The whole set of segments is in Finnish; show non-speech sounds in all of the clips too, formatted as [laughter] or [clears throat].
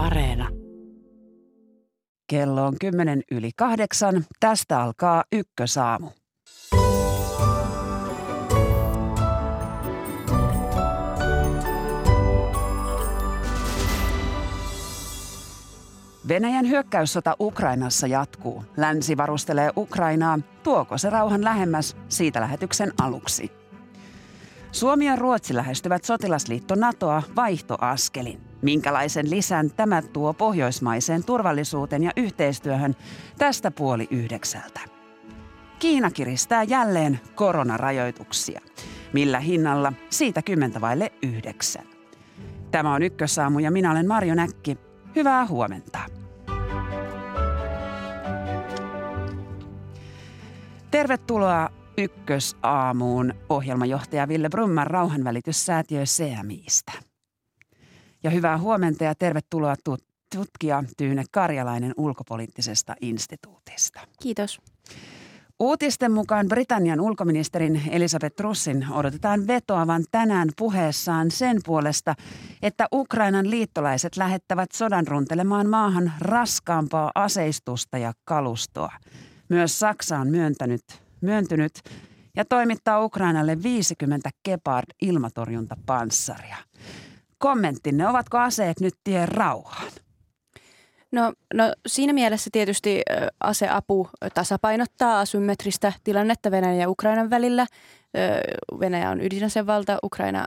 Areena. Kello on kymmenen yli kahdeksan. Tästä alkaa Ykkösaamu. Venäjän hyökkäyssota Ukrainassa jatkuu. Länsi varustelee Ukrainaa. Tuoko se rauhan lähemmäs siitä lähetyksen aluksi? Suomi ja Ruotsi lähestyvät sotilasliitto NATOa vaihtoaskelin. Minkälaisen lisän tämä tuo pohjoismaiseen turvallisuuteen ja yhteistyöhön tästä puoli yhdeksältä? Kiina kiristää jälleen koronarajoituksia. Millä hinnalla? Siitä kymmentä vaille yhdeksän. Tämä on Ykkösaamu ja minä olen Marjo Näkki. Hyvää huomenta. Tervetuloa Ykkösaamuun ohjelmajohtaja Ville Brumman rauhanvälityssäätiö CMIstä. Ja hyvää huomenta ja tervetuloa tutkija Tyyne Karjalainen ulkopoliittisesta instituutista. Kiitos. Uutisten mukaan Britannian ulkoministerin Elisabeth Trussin odotetaan vetoavan tänään puheessaan sen puolesta, että Ukrainan liittolaiset lähettävät sodan runtelemaan maahan raskaampaa aseistusta ja kalustoa. Myös Saksa on myöntänyt, myöntynyt ja toimittaa Ukrainalle 50 Gepard-ilmatorjuntapanssaria. Kommenttinne, ovatko aseet nyt tie rauhaan? No, no siinä mielessä tietysti aseapu tasapainottaa asymmetristä tilannetta Venäjän ja Ukrainan välillä. Venäjä on ydinasevalta, Ukraina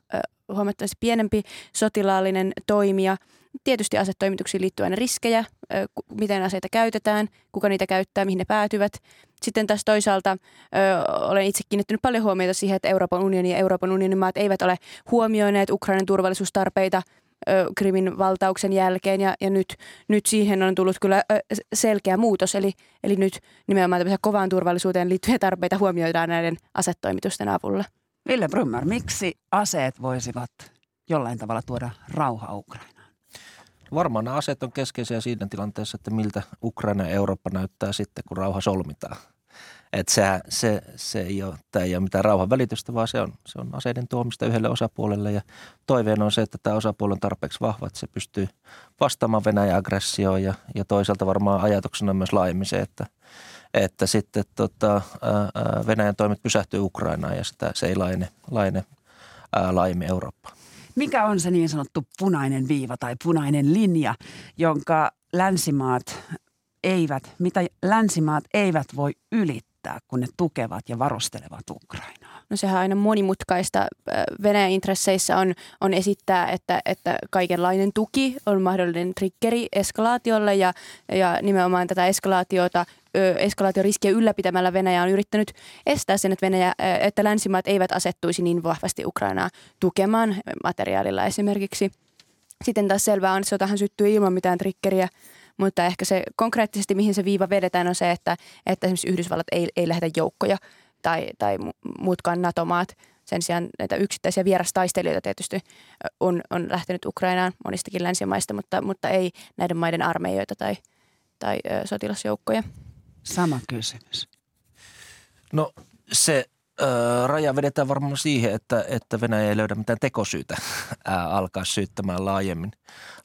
huomattavasti pienempi sotilaallinen toimija. Tietysti asetoimituksiin liittyy aina riskejä, miten aseita käytetään, kuka niitä käyttää, mihin ne päätyvät. Sitten taas toisaalta ö, olen itse kiinnittänyt paljon huomiota siihen, että Euroopan unioni ja Euroopan unionin maat eivät ole huomioineet Ukrainan turvallisuustarpeita Krimin valtauksen jälkeen ja, ja nyt, nyt siihen on tullut kyllä selkeä muutos. Eli, eli nyt nimenomaan kovaan turvallisuuteen liittyviä tarpeita huomioidaan näiden asetoimitusten avulla. Ville Brummer, miksi aseet voisivat jollain tavalla tuoda rauha Ukrainaan? Varmaan nämä aseet on keskeisiä siinä tilanteessa, että miltä Ukraina ja Eurooppa näyttää sitten, kun rauha solmitaan. Että se, se, se ei ole, tämä ei ole mitään rauhan välitystä, vaan se on, se on aseiden tuomista yhdelle osapuolelle. Ja toiveen on se, että tämä osapuoli on tarpeeksi vahva, että se pystyy vastaamaan Venäjän aggressioon. Ja, ja toisaalta varmaan ajatuksena myös laajemmin se, että, että sitten tota, Venäjän toimet pysähtyy Ukrainaan ja sitä, se ei laine, laine laajemmin Eurooppaan. Mikä on se niin sanottu punainen viiva tai punainen linja, jonka länsimaat eivät, mitä länsimaat eivät voi ylittää? kun ne tukevat ja varustelevat Ukrainaa? No sehän aina monimutkaista. Venäjän intresseissä on, on esittää, että, että kaikenlainen tuki on mahdollinen triggeri eskalaatiolle ja, ja nimenomaan tätä eskalaatiota eskalaatioriskiä ylläpitämällä Venäjä on yrittänyt estää sen, että, Venäjä, että länsimaat eivät asettuisi niin vahvasti Ukrainaa tukemaan materiaalilla esimerkiksi. Sitten taas selvää on, että sotahan syttyy ilman mitään triggeriä mutta ehkä se konkreettisesti, mihin se viiva vedetään, on se, että, että esimerkiksi Yhdysvallat ei, ei lähetä joukkoja tai, tai muutkaan NATO-maat. Sen sijaan näitä yksittäisiä vierastaistelijoita tietysti on, on lähtenyt Ukrainaan monistakin länsimaista, mutta, mutta ei näiden maiden armeijoita tai, tai ö, sotilasjoukkoja. Sama kysymys. No se raja vedetään varmaan siihen, että, että Venäjä ei löydä mitään tekosyytä [laughs] ää, alkaa syyttämään laajemmin,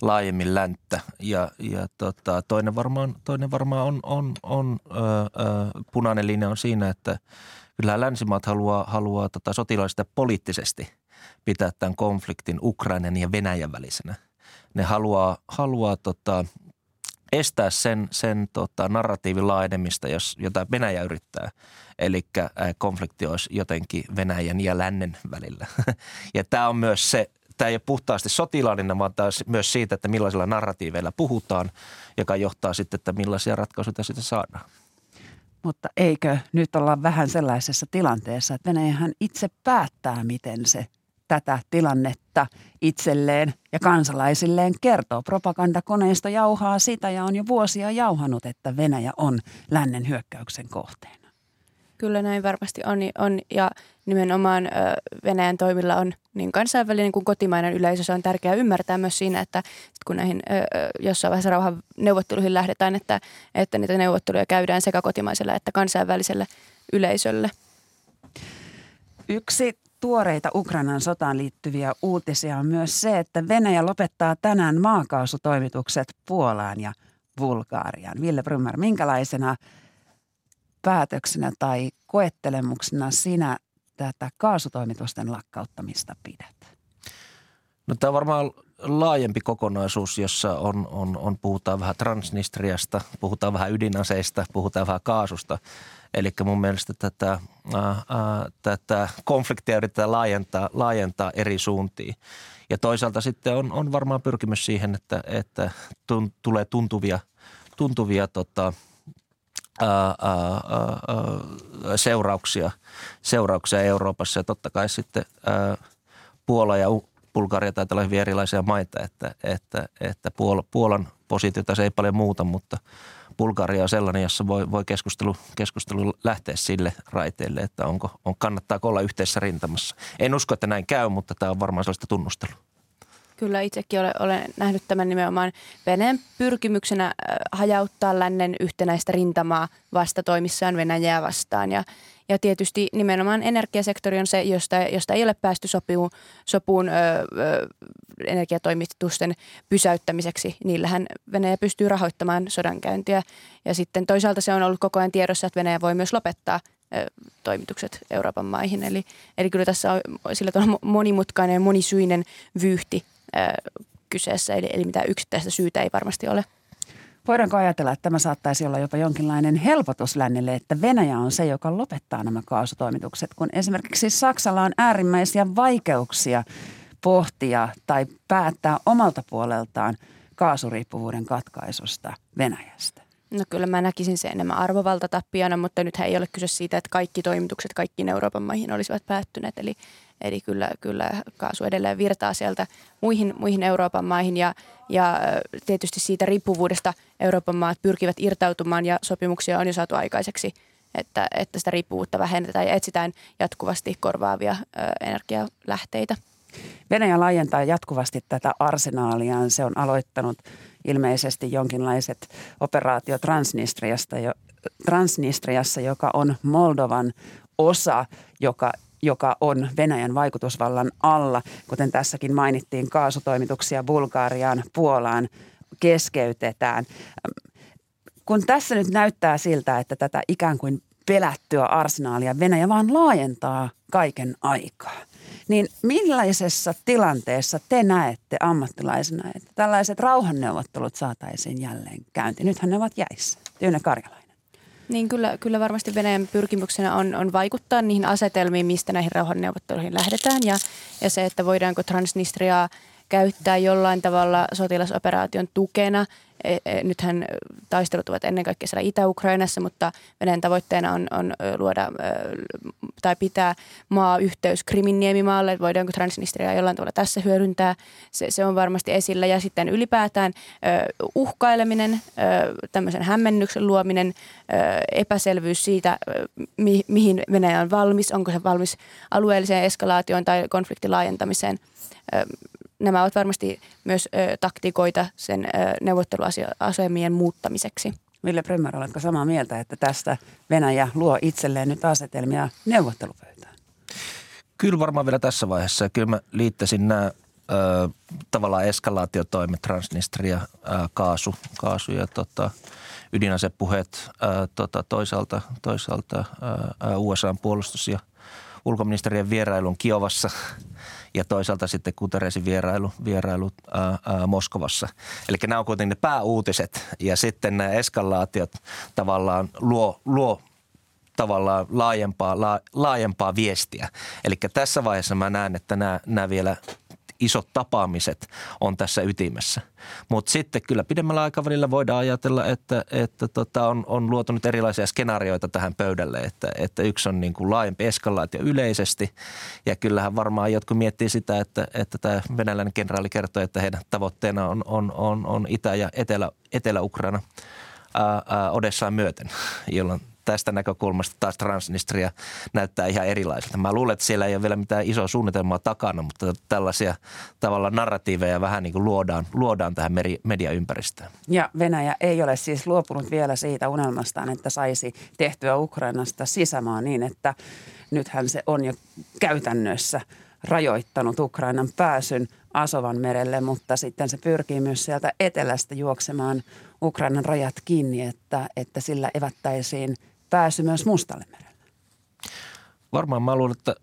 laajemmin länttä. Ja, ja tota, toinen varmaan, toinen varmaan on, on, on ää, punainen linja on siinä, että kyllä länsimaat haluaa, haluaa tota, sotilaallisesti poliittisesti pitää tämän konfliktin Ukrainan ja Venäjän välisenä. Ne haluaa, haluaa tota, estää sen, sen tota, narratiivin laajenemista, jos, jota Venäjä yrittää. Eli konflikti olisi jotenkin Venäjän ja lännen välillä. [laughs] ja tämä on myös se, tämä ei ole puhtaasti sotilaallinen, vaan tämä myös siitä, että millaisilla narratiiveilla puhutaan, joka johtaa sitten, että millaisia ratkaisuja sitten saadaan. Mutta eikö nyt olla vähän sellaisessa tilanteessa, että Venäjähän itse päättää, miten se tätä tilannetta itselleen ja kansalaisilleen kertoo. Propagandakoneisto jauhaa sitä ja on jo vuosia jauhanut, että Venäjä on lännen hyökkäyksen kohteena. Kyllä näin varmasti on, on ja nimenomaan Venäjän toimilla on niin kansainvälinen kuin kotimainen yleisö. Se on tärkeää ymmärtää myös siinä, että kun näihin jossain vaiheessa rauhan neuvotteluihin lähdetään, että, että niitä neuvotteluja käydään sekä kotimaisella että kansainvälisellä yleisöllä. Yksi tuoreita Ukrainan sotaan liittyviä uutisia on myös se, että Venäjä lopettaa tänään maakaasutoimitukset Puolaan ja Bulgaariaan. Ville Brymmer, minkälaisena päätöksenä tai koettelemuksena sinä tätä kaasutoimitusten lakkauttamista pidät? No tämä varmaan laajempi kokonaisuus, jossa on, on, on, puhutaan vähän Transnistriasta, puhutaan vähän ydinaseista, puhutaan vähän kaasusta. Eli mun mielestä tätä, ää, ää, tätä konfliktia yritetään laajentaa, laajentaa eri suuntiin. Ja toisaalta sitten on, on varmaan pyrkimys siihen, että, että tun, tulee tuntuvia, tuntuvia tota, ää, ää, ää, seurauksia, seurauksia Euroopassa. Ja totta kai sitten ää, Puola ja Bulgaria taitaa olla hyvin erilaisia maita, että, että, että Puolan positiota se ei paljon muuta, mutta Bulgaria on sellainen, jossa voi, voi keskustelu, keskustelu lähteä sille raiteelle, että onko, on, kannattaako olla yhteisessä rintamassa. En usko, että näin käy, mutta tämä on varmaan sellaista tunnustelua. Kyllä itsekin olen, olen nähnyt tämän nimenomaan Venäjän pyrkimyksenä äh, hajauttaa lännen yhtenäistä rintamaa vastatoimissaan Venäjää vastaan. Ja, ja tietysti nimenomaan energiasektori on se, josta, josta ei ole päästy sopuun, sopuun ö, ö, energiatoimitusten pysäyttämiseksi. Niillähän Venäjä pystyy rahoittamaan sodankäyntiä. Ja sitten toisaalta se on ollut koko ajan tiedossa, että Venäjä voi myös lopettaa toimitukset Euroopan maihin. Eli, eli kyllä tässä on sillä tavalla monimutkainen ja monisyinen vyyhti kyseessä, eli, eli mitään yksittäistä syytä ei varmasti ole. Voidaanko ajatella, että tämä saattaisi olla jopa jonkinlainen helpotus lännelle, että Venäjä on se, joka lopettaa nämä kaasutoimitukset, kun esimerkiksi Saksalla on äärimmäisiä vaikeuksia pohtia tai päättää omalta puoleltaan kaasuriippuvuuden katkaisusta Venäjästä? No kyllä mä näkisin sen enemmän arvovaltatappiona, mutta nythän ei ole kyse siitä, että kaikki toimitukset kaikkiin Euroopan maihin olisivat päättyneet. Eli, eli kyllä, kyllä kaasu edelleen virtaa sieltä muihin, muihin Euroopan maihin ja, ja tietysti siitä riippuvuudesta Euroopan maat pyrkivät irtautumaan ja sopimuksia on jo saatu aikaiseksi, että, että sitä riippuvuutta vähennetään ja etsitään jatkuvasti korvaavia ö, energialähteitä. Venäjä laajentaa jatkuvasti tätä arsenaaliaan. Se on aloittanut ilmeisesti jonkinlaiset operaatio Transnistriasta, jo, Transnistriassa, joka on Moldovan osa, joka joka on Venäjän vaikutusvallan alla. Kuten tässäkin mainittiin, kaasutoimituksia Bulgaariaan, Puolaan keskeytetään. Kun tässä nyt näyttää siltä, että tätä ikään kuin pelättyä arsenaalia Venäjä vaan laajentaa kaiken aikaa – niin millaisessa tilanteessa te näette ammattilaisena, että tällaiset rauhanneuvottelut saataisiin jälleen käyntiin? Nythän ne ovat jäissä. Tyyne Karjalainen. Niin kyllä, kyllä varmasti Venäjän pyrkimyksenä on, on vaikuttaa niihin asetelmiin, mistä näihin rauhanneuvotteluihin lähdetään. Ja, ja se, että voidaanko Transnistriaa käyttää jollain tavalla sotilasoperaation tukena – E, e, nythän taistelut ovat ennen kaikkea siellä Itä-Ukrainassa, mutta Venäjän tavoitteena on, on luoda tai pitää maa-yhteys Krimin niemimaalle. Voidaanko Transnistriaa jollain tavalla tässä hyödyntää? Se, se on varmasti esillä. Ja sitten ylipäätään uhkaileminen, tämmöisen hämmennyksen luominen, epäselvyys siitä, mi, mihin Venäjä on valmis, onko se valmis alueelliseen eskalaatioon tai konfliktin laajentamiseen nämä ovat varmasti myös ö, taktikoita sen ö, neuvotteluasemien muuttamiseksi. Ville Brymmer, oletko samaa mieltä, että tästä Venäjä luo itselleen nyt asetelmia neuvottelupöytään? Kyllä varmaan vielä tässä vaiheessa. Kyllä mä liittäisin nämä ö, tavallaan eskalaatiotoimet, Transnistria, ö, kaasu, kaasu ja tota, ydinasepuheet ö, tota, toisaalta, toisaalta ö, USAn puolustus ja ulkoministerien vierailun Kiovassa – ja toisaalta sitten Kuteresin vierailu, vierailu ää, ää, Moskovassa. Eli nämä on kuitenkin ne pääuutiset ja sitten nämä eskalaatiot tavallaan luo, luo tavallaan laajempaa, la, laajempaa viestiä. Eli tässä vaiheessa mä näen, että nämä, nämä vielä isot tapaamiset on tässä ytimessä. Mutta sitten kyllä pidemmällä aikavälillä voidaan ajatella, että, että tota on, on luotu nyt erilaisia skenaarioita tähän pöydälle, että, että yksi on niin kuin laajempi eskalaatio yleisesti ja kyllähän varmaan jotkut miettii sitä, että, että tämä venäläinen kenraali kertoo, että heidän tavoitteena on, on, on, on Itä- ja Etelä, Etelä-Ukraina ää, Odessaan myöten, [laughs] jolloin tästä näkökulmasta taas Transnistria näyttää ihan erilaiselta. Mä luulen, että siellä ei ole vielä mitään isoa suunnitelmaa takana, mutta tällaisia tavalla narratiiveja vähän niin kuin luodaan, luodaan tähän mediaympäristöön. Ja Venäjä ei ole siis luopunut vielä siitä unelmastaan, että saisi tehtyä Ukrainasta sisämaa niin, että nythän se on jo käytännössä rajoittanut Ukrainan pääsyn Asovan merelle, mutta sitten se pyrkii myös sieltä etelästä juoksemaan Ukrainan rajat kiinni, että, että sillä evättäisiin pääsy myös Mustalle merelle. Varmaan mä luulen, että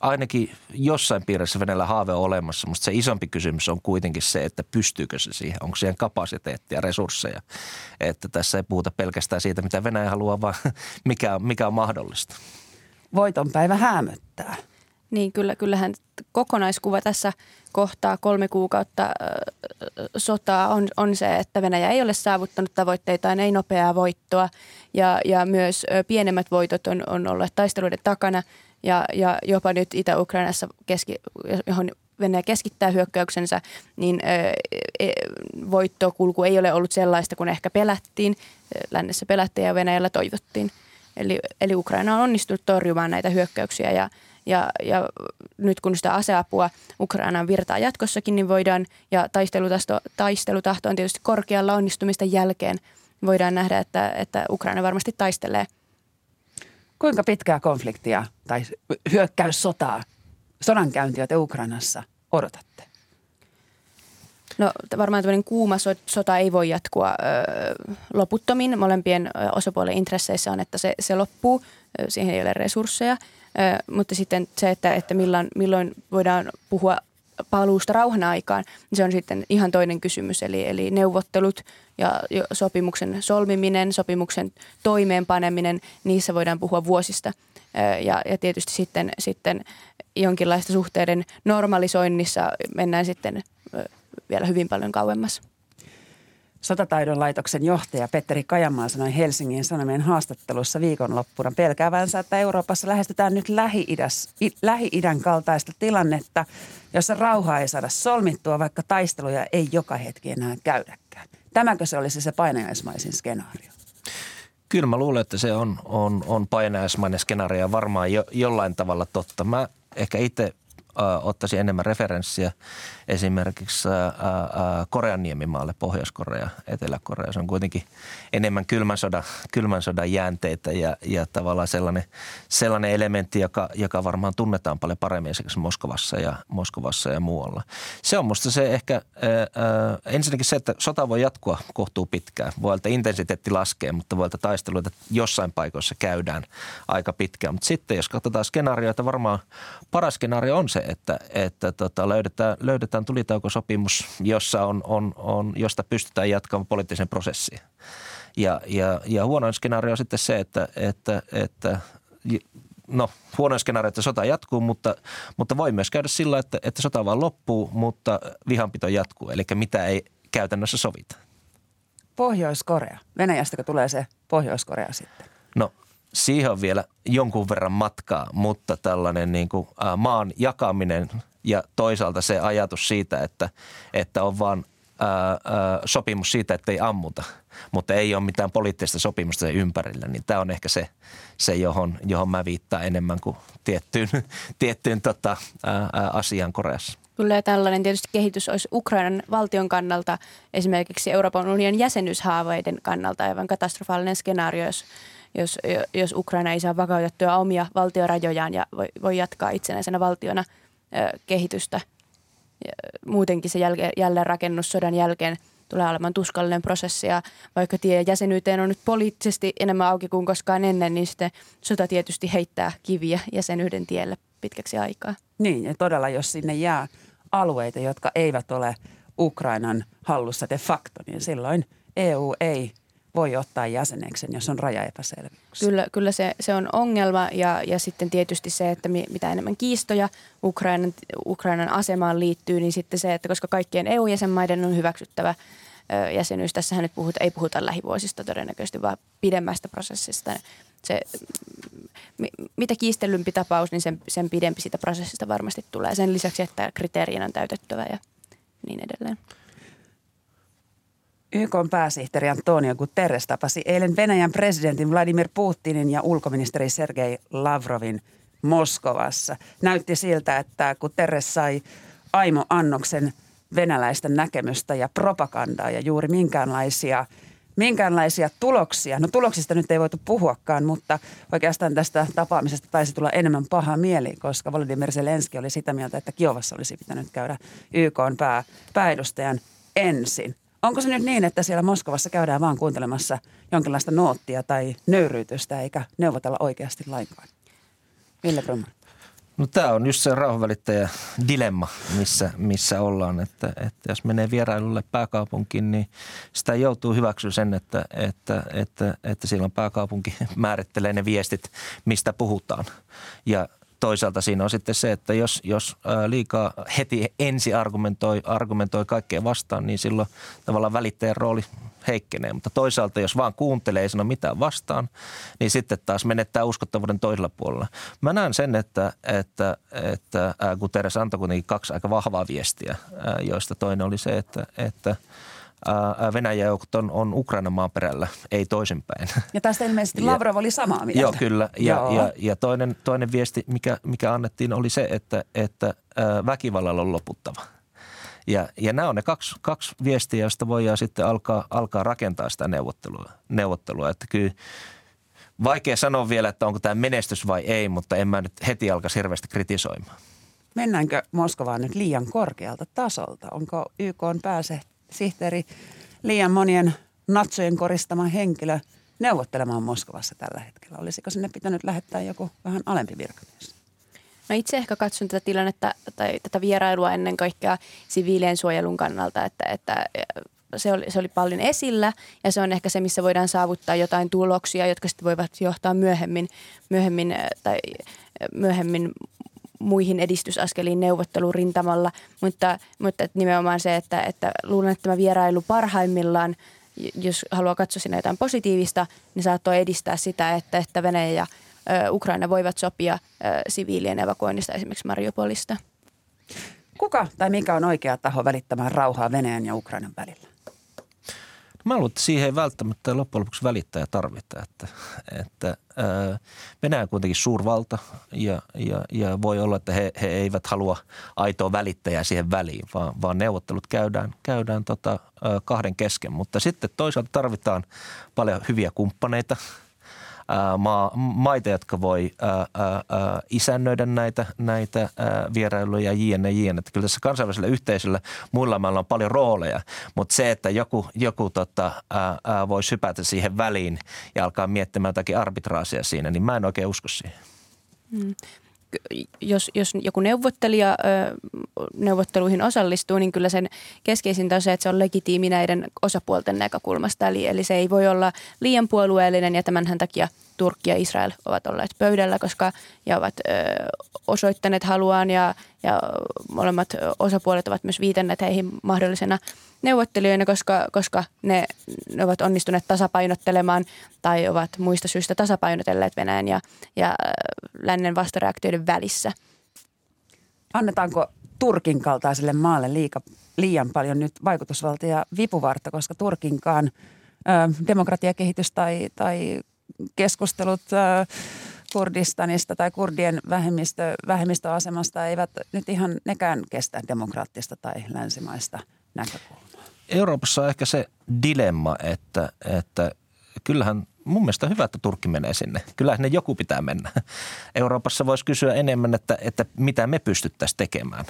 ainakin jossain piirissä Venäjällä haave on olemassa, mutta se isompi kysymys on kuitenkin se, että pystyykö se siihen, onko siihen kapasiteettia, resursseja. Että tässä ei puhuta pelkästään siitä, mitä Venäjä haluaa, vaan [laughs] mikä, mikä on mahdollista. Voitonpäivä hämöttää. Niin kyllä, kyllähän kokonaiskuva tässä kohtaa kolme kuukautta sotaa on, on se, että Venäjä ei ole saavuttanut tavoitteitaan, ei nopeaa voittoa ja, ja myös pienemmät voitot on, on olleet taisteluiden takana ja, ja jopa nyt Itä-Ukrainassa, keski, johon Venäjä keskittää hyökkäyksensä, niin e, voittokulku ei ole ollut sellaista kuin ehkä pelättiin. Lännessä pelättiin ja Venäjällä toivottiin. Eli, eli Ukraina on onnistunut torjumaan näitä hyökkäyksiä ja, ja, ja nyt kun sitä aseapua Ukrainaan virtaa jatkossakin, niin voidaan, ja taistelutahto, taistelutahto on tietysti korkealla onnistumista jälkeen, voidaan nähdä, että, että Ukraina varmasti taistelee. Kuinka pitkää konfliktia tai hyökkäyssotaa, sodankäyntiä te Ukrainassa odotatte? No varmaan tämmöinen kuuma sota ei voi jatkua ö, loputtomin. Molempien osapuolen intresseissä on, että se, se loppuu. Siihen ei ole resursseja. Ö, mutta sitten se, että, että milloin, milloin voidaan puhua paluusta rauhan aikaan, niin se on sitten ihan toinen kysymys. Eli, eli neuvottelut ja sopimuksen solmiminen, sopimuksen toimeenpaneminen, niissä voidaan puhua vuosista. Ja, ja tietysti sitten, sitten jonkinlaista suhteiden normalisoinnissa mennään sitten vielä hyvin paljon kauemmas. Sotataidon laitoksen johtaja Petteri Kajamaa sanoi Helsingin Sanomien haastattelussa viikonloppuna pelkäävänsä, että Euroopassa lähestytään nyt Lähi-idän kaltaista tilannetta, jossa rauhaa ei saada solmittua, vaikka taisteluja ei joka hetki enää käydäkään. Tämäkö se olisi se painajaismaisin skenaario? Kyllä mä luulen, että se on, on, on painajaismainen skenaario ja varmaan jo, jollain tavalla totta. Mä ehkä itse ottaisin enemmän referenssiä esimerkiksi Korean niemimaalle, Pohjois-Korea, Etelä-Korea. Se on kuitenkin enemmän kylmän sodan, kylmän sodan jäänteitä ja, ja tavallaan sellainen, sellainen elementti, joka, joka varmaan tunnetaan paljon paremmin esimerkiksi Moskovassa ja, Moskovassa ja muualla. Se on musta se ehkä ää, ensinnäkin se, että sota voi jatkua kohtuu pitkään. Voi intensiteetti laskee, mutta voi että taisteluita jossain paikoissa käydään aika pitkään. Mutta sitten jos katsotaan skenaarioita, varmaan paras skenaario on se, että, että tota, löydetään, löydetään tulitaukosopimus, jossa on, on, on, josta pystytään jatkamaan poliittisen prosessin. Ja, ja, ja huonoin skenaario on sitten se, että, että, että no huonoin skenaario, että sota jatkuu, mutta, mutta voi myös käydä sillä, että, että sota vaan loppuu, mutta vihanpito jatkuu. Eli mitä ei käytännössä sovita. Pohjois-Korea. Venäjästä tulee se Pohjois-Korea sitten? No siihen on vielä jonkun verran matkaa, mutta tällainen niin kuin, maan jakaminen ja toisaalta se ajatus siitä, että, että on vaan ä, ä, sopimus siitä, että ei ammuta, mutta ei ole mitään poliittista sopimusta sen ympärillä, niin tämä on ehkä se, se johon, johon mä viittaan enemmän kuin tiettyyn, [laughs] tiettyyn tota, ä, ä, asiaan Koreassa. Ja tällainen tietysti kehitys olisi Ukrainan valtion kannalta, esimerkiksi Euroopan unionin jäsenyyshaavoiden kannalta aivan katastrofaalinen skenaario, jos jos, jos Ukraina ei saa vakautettua omia valtiorajojaan ja voi, voi jatkaa itsenäisenä valtiona kehitystä. Muutenkin se jälleenrakennus sodan jälkeen tulee olemaan tuskallinen prosessi ja vaikka tie jäsenyyteen on nyt poliittisesti enemmän auki kuin koskaan ennen, niin sitten sota tietysti heittää kiviä jäsenyyden tielle pitkäksi aikaa. Niin ja todella jos sinne jää alueita, jotka eivät ole Ukrainan hallussa de facto, niin silloin EU ei voi ottaa jäseneksi, jos on rajaepäselvyyksiä. Kyllä, kyllä se, se on ongelma ja, ja sitten tietysti se, että mitä enemmän kiistoja Ukrainan, Ukrainan asemaan liittyy, niin sitten se, että koska kaikkien EU-jäsenmaiden on hyväksyttävä jäsenyys, tässähän nyt puhuta, ei puhuta lähivuosista todennäköisesti, vaan pidemmästä prosessista. Se, mitä kiistellympi tapaus, niin sen, sen pidempi sitä prosessista varmasti tulee. Sen lisäksi, että kriteerien on täytettävä ja niin edelleen. YK pääsihteeri Antonio Guterres tapasi eilen Venäjän presidentin Vladimir Putinin ja ulkoministeri Sergei Lavrovin Moskovassa. Näytti siltä, että Guterres sai aimo annoksen venäläistä näkemystä ja propagandaa ja juuri minkäänlaisia minkäänlaisia tuloksia. No tuloksista nyt ei voitu puhuakaan, mutta oikeastaan tästä tapaamisesta taisi tulla enemmän paha mieli, koska Volodymyr Zelenski oli sitä mieltä, että Kiovassa olisi pitänyt käydä YK pää, pääedustajan ensin. Onko se nyt niin, että siellä Moskovassa käydään vaan kuuntelemassa jonkinlaista noottia tai nöyryytystä eikä neuvotella oikeasti lainkaan? Ville Brumman. No tämä on just se rauhanvälittäjä dilemma, missä, missä ollaan, että, että jos menee vierailulle pääkaupunkiin, niin sitä joutuu hyväksyä sen, että, että, että, että silloin pääkaupunki [laughs] määrittelee ne viestit, mistä puhutaan. Ja toisaalta siinä on sitten se, että jos, jos liikaa heti ensi argumentoi, argumentoi kaikkea vastaan, niin silloin tavallaan välittäjän rooli heikkenee. Mutta toisaalta, jos vaan kuuntelee ei sano mitään vastaan, niin sitten taas menettää uskottavuuden toisella puolella. Mä näen sen, että, että, että Guterres antoi kuitenkin kaksi aika vahvaa viestiä, joista toinen oli se, että, että – Joukot on, on Ukrainan maaperällä, ei toisinpäin. [laughs] Ja tästä ilmeisesti Lavrov oli samaa mieltä. Joo, kyllä. Ja, joo. ja, ja toinen, toinen viesti, mikä, mikä annettiin, oli se, että, että väkivallalla on loputtava. Ja, ja nämä on ne kaksi, kaksi viestiä, joista voidaan sitten alkaa, alkaa rakentaa sitä neuvottelua. neuvottelua. Että kyllä vaikea sanoa vielä, että onko tämä menestys vai ei, mutta en mä nyt heti alkaisi hirveästi kritisoimaan. Mennäänkö Moskovaan nyt liian korkealta tasolta? Onko YK on pääse sihteeri liian monien natsojen koristama henkilö neuvottelemaan Moskovassa tällä hetkellä? Olisiko sinne pitänyt lähettää joku vähän alempi virkamies? No itse ehkä katson tätä tilannetta tai tätä vierailua ennen kaikkea siviilien suojelun kannalta, että, että se oli, se oli paljon esillä ja se on ehkä se, missä voidaan saavuttaa jotain tuloksia, jotka sitten voivat johtaa myöhemmin, myöhemmin, tai myöhemmin muihin edistysaskeliin neuvottelurintamalla, mutta, mutta nimenomaan se, että, että luulen, että tämä vierailu parhaimmillaan, jos haluaa katsoa sinne jotain positiivista, niin saattoi edistää sitä, että, että Venäjä ja Ukraina voivat sopia siviilien evakuoinnista esimerkiksi Mariupolista. Kuka tai mikä on oikea taho välittämään rauhaa Venäjän ja Ukrainan välillä? Mä luulen, että siihen ei välttämättä loppujen lopuksi välittäjä tarvita. Että, että ää, Venäjä on kuitenkin suurvalta ja, ja, ja voi olla, että he, he eivät halua aitoa välittäjää siihen väliin, vaan, vaan neuvottelut käydään, käydään tota, kahden kesken. Mutta sitten toisaalta tarvitaan paljon hyviä kumppaneita – maa, maita, jotka voi ää, ää, isännöidä näitä, näitä ää, vierailuja jne, jne. Kyllä tässä kansainvälisellä yhteisöllä muilla mailla on paljon rooleja, mutta se, että joku, joku tota, ää, voi sypätä siihen väliin ja alkaa miettimään jotakin arbitraasia siinä, niin mä en oikein usko siihen. Hmm jos, jos joku neuvottelija neuvotteluihin osallistuu, niin kyllä sen keskeisintä on se, että se on legitiimi näiden osapuolten näkökulmasta. Eli, eli se ei voi olla liian puolueellinen ja tämänhän takia Turkki ja Israel ovat olleet pöydällä, koska ja ovat ö, osoittaneet haluaan ja, ja molemmat osapuolet ovat myös viitanneet heihin mahdollisena neuvottelijoina, koska, koska ne, ne ovat onnistuneet tasapainottelemaan tai ovat muista syistä tasapainotelleet Venäjän ja, ja lännen vastareaktioiden välissä. Annetaanko Turkin kaltaiselle maalle liika, liian paljon nyt vaikutusvalta ja vipuvartta, koska Turkinkaan demokratiakehitys tai, tai keskustelut Kurdistanista tai kurdien vähemmistö, vähemmistöasemasta eivät nyt ihan nekään kestä demokraattista tai länsimaista näkökulmaa. Euroopassa on ehkä se dilemma, että, että kyllähän mun mielestä hyvä, että Turkki menee sinne. Kyllähän ne joku pitää mennä. Euroopassa voisi kysyä enemmän, että, että mitä me pystyttäisiin tekemään.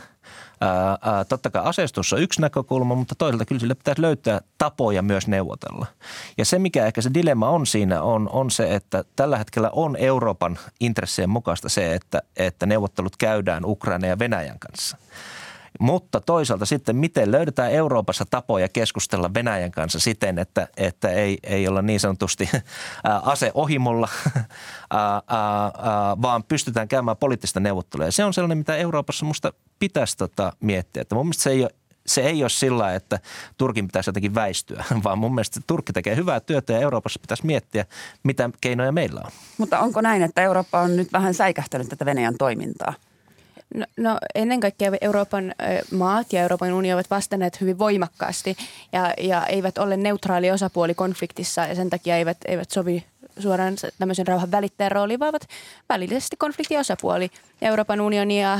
Ää, ää, totta kai aseistus on yksi näkökulma, mutta toisaalta kyllä sille pitäisi löytää tapoja myös neuvotella. Ja se, mikä ehkä se dilemma on siinä, on, on se, että tällä hetkellä on Euroopan intressien mukaista se, että, että neuvottelut käydään Ukraina ja Venäjän kanssa – mutta toisaalta sitten, miten löydetään Euroopassa tapoja keskustella Venäjän kanssa siten, että, että ei, ei olla niin sanotusti ase ohimolla, vaan pystytään käymään poliittista neuvottelua. Ja se on sellainen, mitä Euroopassa musta pitäisi tota miettiä. Että mun mielestä se ei ole se ei ole sillä, että Turkin pitäisi jotenkin väistyä, [laughs] vaan mun mielestä Turkki tekee hyvää työtä ja Euroopassa pitäisi miettiä, mitä keinoja meillä on. Mutta onko näin, että Eurooppa on nyt vähän säikähtänyt tätä Venäjän toimintaa? No, no ennen kaikkea Euroopan maat ja Euroopan unioni ovat vastanneet hyvin voimakkaasti ja, ja eivät ole neutraali osapuoli konfliktissa ja sen takia eivät, eivät sovi suoraan tämmöisen rauhan välittäjän rooliin, vaan ovat välillisesti konfliktiosapuoli. Euroopan unioni, ja,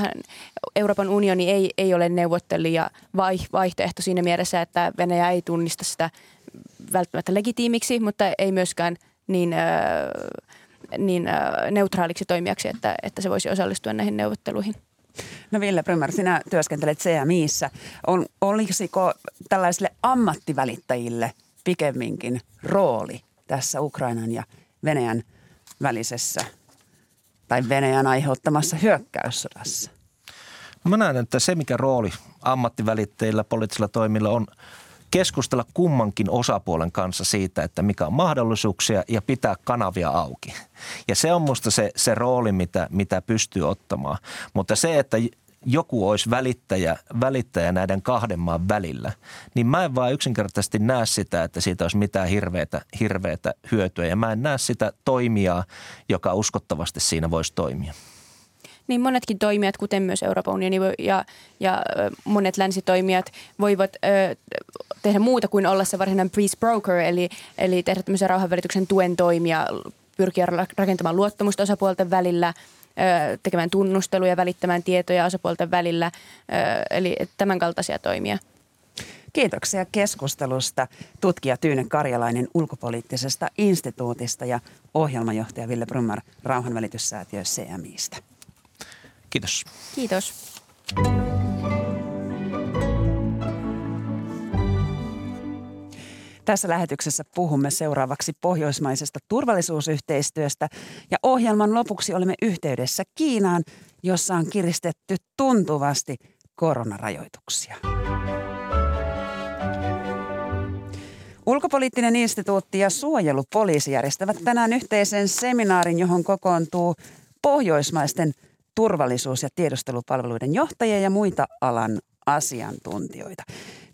Euroopan unioni ei, ei ole neuvottelija vai, vaihtoehto siinä mielessä, että Venäjä ei tunnista sitä välttämättä legitiimiksi, mutta ei myöskään niin, niin neutraaliksi toimijaksi, että, että se voisi osallistua näihin neuvotteluihin. No Ville Brymmer, sinä työskentelet CMIissä. On, olisiko tällaisille ammattivälittäjille pikemminkin rooli tässä Ukrainan ja Venäjän välisessä tai Venäjän aiheuttamassa hyökkäyssodassa? No mä näen, että se mikä rooli ammattivälittäjillä, poliittisilla toimilla on keskustella kummankin osapuolen kanssa siitä, että mikä on mahdollisuuksia ja pitää kanavia auki. Ja se on musta se, se rooli, mitä, mitä pystyy ottamaan. Mutta se, että joku olisi välittäjä, välittäjä näiden kahden maan välillä, niin mä en vaan yksinkertaisesti näe sitä, että siitä olisi mitään hirveätä, hirveätä hyötyä. Ja mä en näe sitä toimijaa, joka uskottavasti siinä voisi toimia. Niin monetkin toimijat, kuten myös Euroopan unioni ja, ja monet länsitoimijat, voivat ö, tehdä muuta kuin olla se varsinainen peace broker, eli, eli tehdä tämmöisen rauhanvälityksen tuen toimia, pyrkiä rakentamaan luottamusta osapuolten välillä, tekemään tunnusteluja, välittämään tietoja osapuolten välillä, eli tämän kaltaisia toimia. Kiitoksia keskustelusta tutkija Tyyne Karjalainen ulkopoliittisesta instituutista ja ohjelmajohtaja Ville Brummer rauhanvälityssäätiö CMIstä. Kiitos. Kiitos. Tässä lähetyksessä puhumme seuraavaksi pohjoismaisesta turvallisuusyhteistyöstä ja ohjelman lopuksi olemme yhteydessä Kiinaan, jossa on kiristetty tuntuvasti koronarajoituksia. Ulkopoliittinen instituutti ja suojelupoliisi järjestävät tänään yhteisen seminaarin, johon kokoontuu pohjoismaisten turvallisuus- ja tiedustelupalveluiden johtajia ja muita alan asiantuntijoita.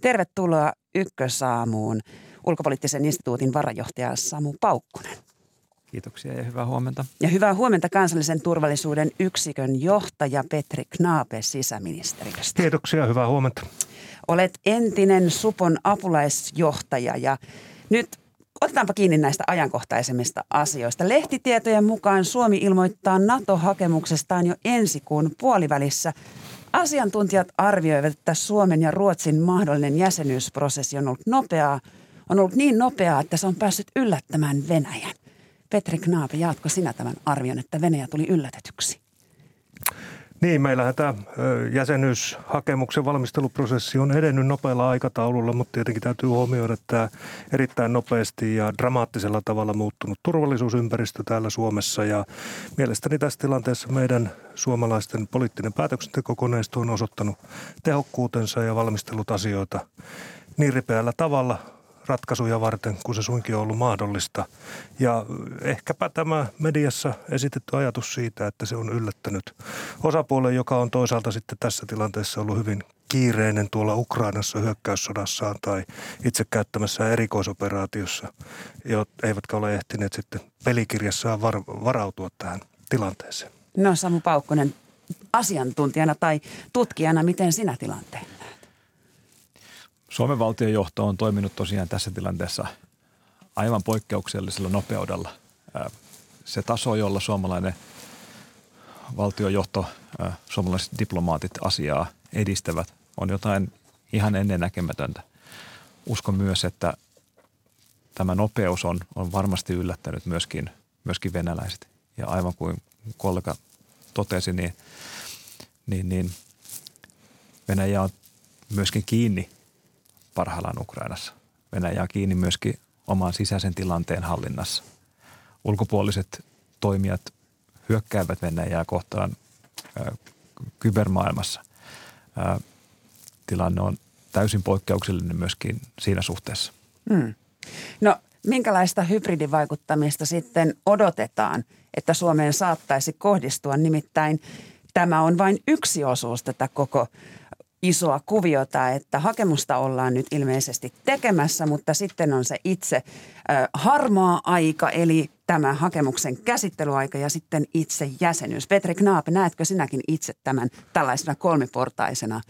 Tervetuloa Ykkösaamuun ulkopoliittisen instituutin varajohtaja Samu Paukkunen. Kiitoksia ja hyvää huomenta. Ja hyvää huomenta kansallisen turvallisuuden yksikön johtaja Petri Knaape sisäministeriöstä. Kiitoksia, hyvää huomenta. Olet entinen Supon apulaisjohtaja ja nyt otetaanpa kiinni näistä ajankohtaisemmista asioista. Lehtitietojen mukaan Suomi ilmoittaa NATO-hakemuksestaan jo ensi kuun puolivälissä. Asiantuntijat arvioivat, että Suomen ja Ruotsin mahdollinen jäsenyysprosessi on ollut nopeaa – on ollut niin nopeaa, että se on päässyt yllättämään Venäjän. Petri Knaape, jaatko sinä tämän arvion, että Venäjä tuli yllätetyksi? Niin, meillähän tämä jäsenyyshakemuksen valmisteluprosessi on edennyt nopealla aikataululla, mutta tietenkin täytyy huomioida, että tämä erittäin nopeasti ja dramaattisella tavalla muuttunut turvallisuusympäristö täällä Suomessa. Ja mielestäni tässä tilanteessa meidän suomalaisten poliittinen päätöksentekokoneisto on osoittanut tehokkuutensa ja valmistellut asioita niin ripeällä tavalla ratkaisuja varten, kun se suinkin on ollut mahdollista. Ja ehkäpä tämä mediassa esitetty ajatus siitä, että se on yllättänyt osapuolen, joka on toisaalta sitten tässä tilanteessa ollut hyvin kiireinen tuolla Ukrainassa hyökkäyssodassaan tai itse käyttämässä erikoisoperaatiossa, eivätkä ole ehtineet sitten pelikirjassaan var- varautua tähän tilanteeseen. No Samu Paukkonen, asiantuntijana tai tutkijana, miten sinä tilanteen Suomen valtionjohto on toiminut tosiaan tässä tilanteessa aivan poikkeuksellisella nopeudella. Se taso, jolla suomalainen valtiojohto, suomalaiset diplomaatit asiaa edistävät, on jotain ihan ennennäkemätöntä. Uskon myös, että tämä nopeus on, on varmasti yllättänyt myöskin, myöskin venäläiset. Ja aivan kuin kollega totesi, niin, niin, niin Venäjä on myöskin kiinni parhaillaan Ukrainassa. Venäjä on kiinni myöskin oman sisäisen tilanteen hallinnassa. Ulkopuoliset toimijat hyökkäävät Venäjää kohtaan ää, kybermaailmassa. Ää, tilanne on täysin poikkeuksellinen myöskin siinä suhteessa. Hmm. No minkälaista hybridivaikuttamista sitten odotetaan, että Suomeen saattaisi kohdistua? Nimittäin tämä on vain yksi osuus tätä koko isoa kuviota, että hakemusta ollaan nyt ilmeisesti tekemässä, mutta sitten on se itse äh, harmaa aika, eli tämä hakemuksen käsittelyaika ja sitten itse jäsenyys. Petri Knaap, näetkö sinäkin itse tämän tällaisena kolmiportaisena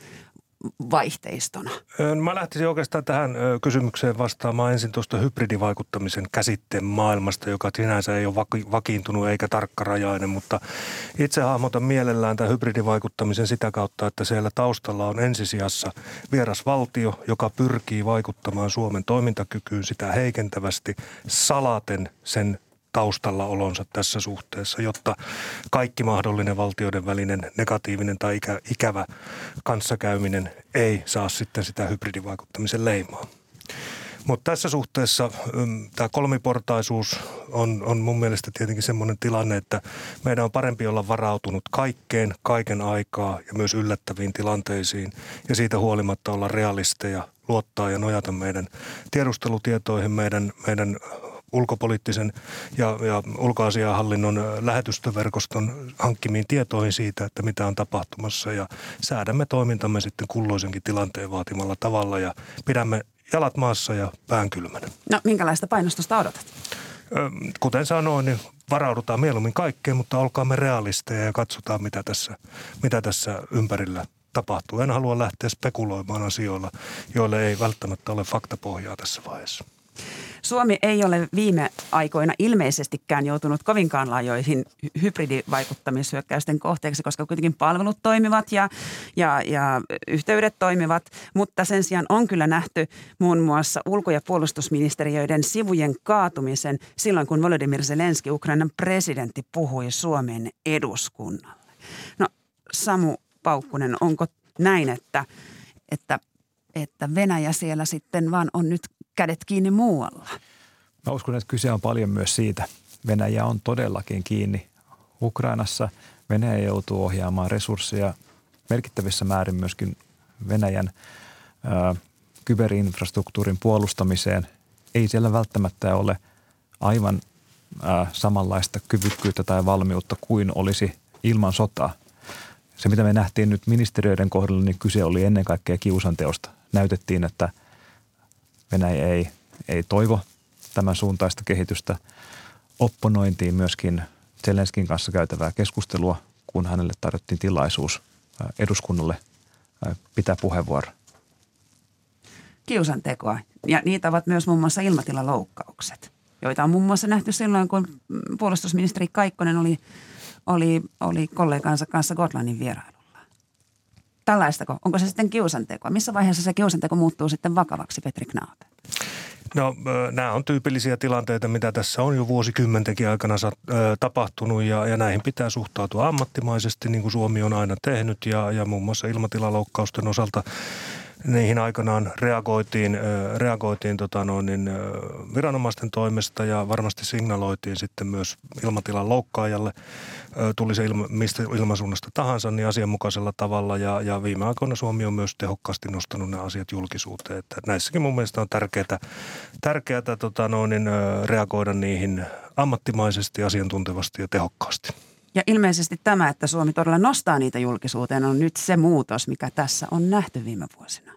vaihteistona? Mä lähtisin oikeastaan tähän kysymykseen vastaamaan ensin tuosta hybridivaikuttamisen käsitteen maailmasta, joka sinänsä ei ole vakiintunut eikä tarkkarajainen, mutta itse hahmotan mielellään tämän hybridivaikuttamisen sitä kautta, että siellä taustalla on ensisijassa vieras valtio, joka pyrkii vaikuttamaan Suomen toimintakykyyn sitä heikentävästi salaten sen taustalla olonsa tässä suhteessa, jotta kaikki mahdollinen valtioiden välinen negatiivinen tai ikä, ikävä kanssakäyminen ei saa sitten sitä hybridivaikuttamisen leimaa. Mutta tässä suhteessa mm, tämä kolmiportaisuus on, on mun mielestä tietenkin semmoinen tilanne, että meidän on parempi olla varautunut kaikkeen, kaiken aikaa ja myös yllättäviin tilanteisiin ja siitä huolimatta olla realisteja, luottaa ja nojata meidän tiedustelutietoihin, meidän, meidän ulkopoliittisen ja, ja ulkoasiahallinnon lähetystöverkoston hankkimiin tietoihin siitä, että mitä on tapahtumassa ja säädämme toimintamme sitten kulloisenkin tilanteen vaatimalla tavalla ja pidämme jalat maassa ja pään kylmänä. No minkälaista painostusta odotat? Kuten sanoin, niin varaudutaan mieluummin kaikkeen, mutta olkaamme realisteja ja katsotaan, mitä tässä, mitä tässä ympärillä tapahtuu. En halua lähteä spekuloimaan asioilla, joille ei välttämättä ole faktapohjaa tässä vaiheessa. Suomi ei ole viime aikoina ilmeisestikään joutunut kovinkaan laajoihin hybridivaikuttamishyökkäysten kohteeksi, koska kuitenkin palvelut toimivat ja, ja, ja yhteydet toimivat, mutta sen sijaan on kyllä nähty muun muassa ulko- ja puolustusministeriöiden sivujen kaatumisen silloin, kun Volodymyr Zelenski, Ukrainan presidentti, puhui Suomen eduskunnalle. No Samu Paukkunen, onko näin, että, että että Venäjä siellä sitten vaan on nyt kädet kiinni muualla? Mä uskon, että kyse on paljon myös siitä. Venäjä on todellakin kiinni Ukrainassa. Venäjä joutuu ohjaamaan resursseja merkittävissä määrin myöskin Venäjän ää, kyberinfrastruktuurin puolustamiseen. Ei siellä välttämättä ole aivan ää, samanlaista kyvykkyyttä tai valmiutta kuin olisi ilman sotaa. Se, mitä me nähtiin nyt ministeriöiden kohdalla, niin kyse oli ennen kaikkea kiusanteosta. Näytettiin, että – Venäjä ei, ei toivo tämän suuntaista kehitystä. Opponointiin myöskin Zelenskin kanssa käytävää keskustelua, kun hänelle tarjottiin tilaisuus eduskunnalle pitää puheenvuoro. Kiusantekoa. Ja niitä ovat myös muun muassa ilmatilaloukkaukset, joita on muun muassa nähty silloin, kun puolustusministeri Kaikkonen oli, oli, oli kollegansa kanssa Gotlannin vierailu tällaistako? Onko se sitten kiusantekoa? Missä vaiheessa se kiusanteko muuttuu sitten vakavaksi, Petri Knaap? No nämä on tyypillisiä tilanteita, mitä tässä on jo vuosikymmentenkin aikana tapahtunut ja, ja näihin pitää suhtautua ammattimaisesti, niin kuin Suomi on aina tehnyt ja, ja muun muassa ilmatilaloukkausten osalta niihin aikanaan reagoitiin, reagoitiin tota noin, niin, viranomaisten toimesta ja varmasti signaloitiin sitten myös ilmatilan loukkaajalle, tuli se ilma, mistä ilmansuunnasta tahansa, niin asianmukaisella tavalla ja, ja viime aikoina Suomi on myös tehokkaasti nostanut nämä asiat julkisuuteen. Että näissäkin mun mielestä on tärkeää, tärkeää tota noin, reagoida niihin ammattimaisesti, asiantuntevasti ja tehokkaasti. Ja ilmeisesti tämä, että Suomi todella nostaa niitä julkisuuteen, on nyt se muutos, mikä tässä on nähty viime vuosina.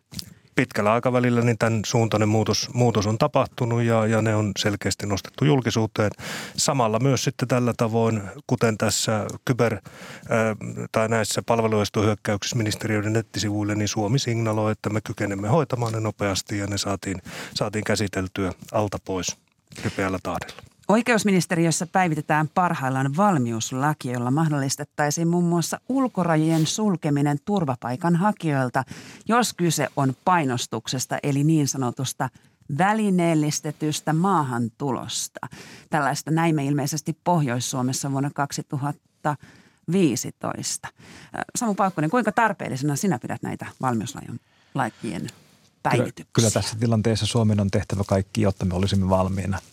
Pitkällä aikavälillä niin tämän suuntainen muutos, muutos on tapahtunut ja, ja ne on selkeästi nostettu julkisuuteen. Samalla myös sitten tällä tavoin, kuten tässä kyber- ää, tai näissä palveluistohyökkäyksissä ministeriöiden nettisivuille, niin Suomi signaloi, että me kykenemme hoitamaan ne nopeasti ja ne saatiin, saatiin käsiteltyä alta pois ripeällä tahdilla. Oikeusministeriössä päivitetään parhaillaan valmiuslaki, jolla mahdollistettaisiin muun muassa ulkorajojen sulkeminen turvapaikanhakijoilta, jos kyse on painostuksesta eli niin sanotusta välineellistetystä maahantulosta. Tällaista näimme ilmeisesti Pohjois-Suomessa vuonna 2015. Samu Paukkonen, kuinka tarpeellisena sinä pidät näitä valmiuslakien päivityksiä? Kyllä, kyllä tässä tilanteessa Suomen on tehtävä kaikki, jotta me olisimme valmiina –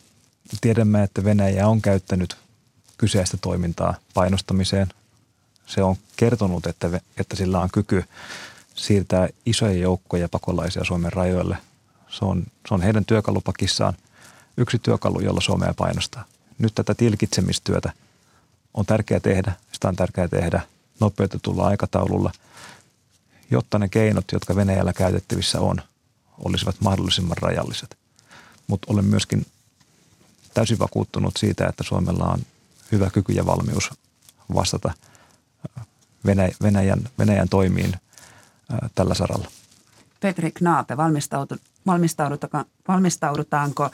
Tiedämme, että Venäjä on käyttänyt kyseistä toimintaa painostamiseen. Se on kertonut, että, että sillä on kyky siirtää isoja joukkoja pakolaisia Suomen rajoille. Se on, se on heidän työkalupakissaan yksi työkalu, jolla Suomea painostaa. Nyt tätä tilkitsemistyötä on tärkeää tehdä. Sitä on tärkeää tehdä nopeutetulla aikataululla, jotta ne keinot, jotka Venäjällä käytettävissä on, olisivat mahdollisimman rajalliset. Mutta olen myöskin täysin vakuuttunut siitä, että Suomella on hyvä kyky ja valmius vastata Venäjän, Venäjän toimiin tällä saralla. Petri Knaape, valmistaudutaanko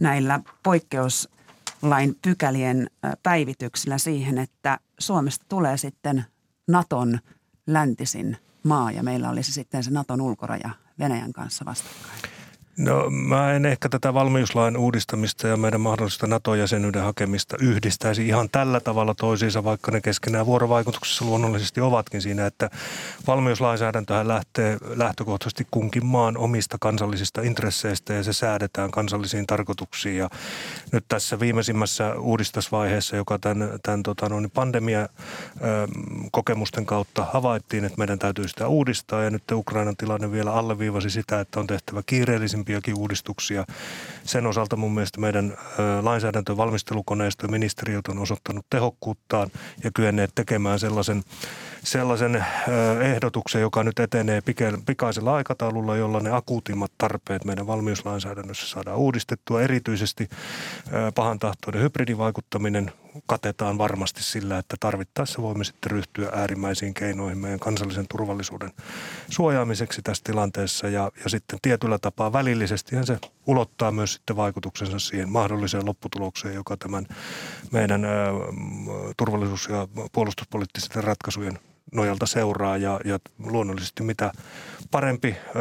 näillä poikkeuslain pykälien päivityksillä siihen, että Suomesta tulee sitten Naton läntisin maa ja meillä olisi sitten se Naton ulkoraja Venäjän kanssa vastakkain? No mä en ehkä tätä valmiuslain uudistamista ja meidän mahdollista NATO-jäsenyyden hakemista yhdistäisi ihan tällä tavalla toisiinsa, vaikka ne keskenään vuorovaikutuksessa luonnollisesti ovatkin siinä, että valmiuslainsäädäntöhän lähtee lähtökohtaisesti kunkin maan omista kansallisista intresseistä ja se säädetään kansallisiin tarkoituksiin. Ja nyt tässä viimeisimmässä uudistusvaiheessa, joka tämän, tämän tota, no, pandemia kokemusten kautta havaittiin, että meidän täytyy sitä uudistaa ja nyt Ukrainan tilanne vielä alleviivasi sitä, että on tehtävä kiireellisin isompiakin uudistuksia. Sen osalta mun mielestä meidän lainsäädäntövalmistelukoneisto ja ministeriöt on osoittanut tehokkuuttaan ja kyenneet tekemään sellaisen, sellaisen ehdotuksen, joka nyt etenee pikaisella aikataululla, jolla ne akuutimmat tarpeet meidän valmiuslainsäädännössä saadaan uudistettua. Erityisesti pahan tahtoinen hybridivaikuttaminen katetaan varmasti sillä, että tarvittaessa voimme sitten ryhtyä äärimmäisiin keinoihin meidän kansallisen turvallisuuden suojaamiseksi tässä tilanteessa. Ja, ja sitten tietyllä tapaa välillisesti se ulottaa myös sitten vaikutuksensa siihen mahdolliseen lopputulokseen, joka tämän meidän turvallisuus- ja puolustuspoliittisten ratkaisujen nojalta seuraa ja, ja luonnollisesti mitä parempi ö,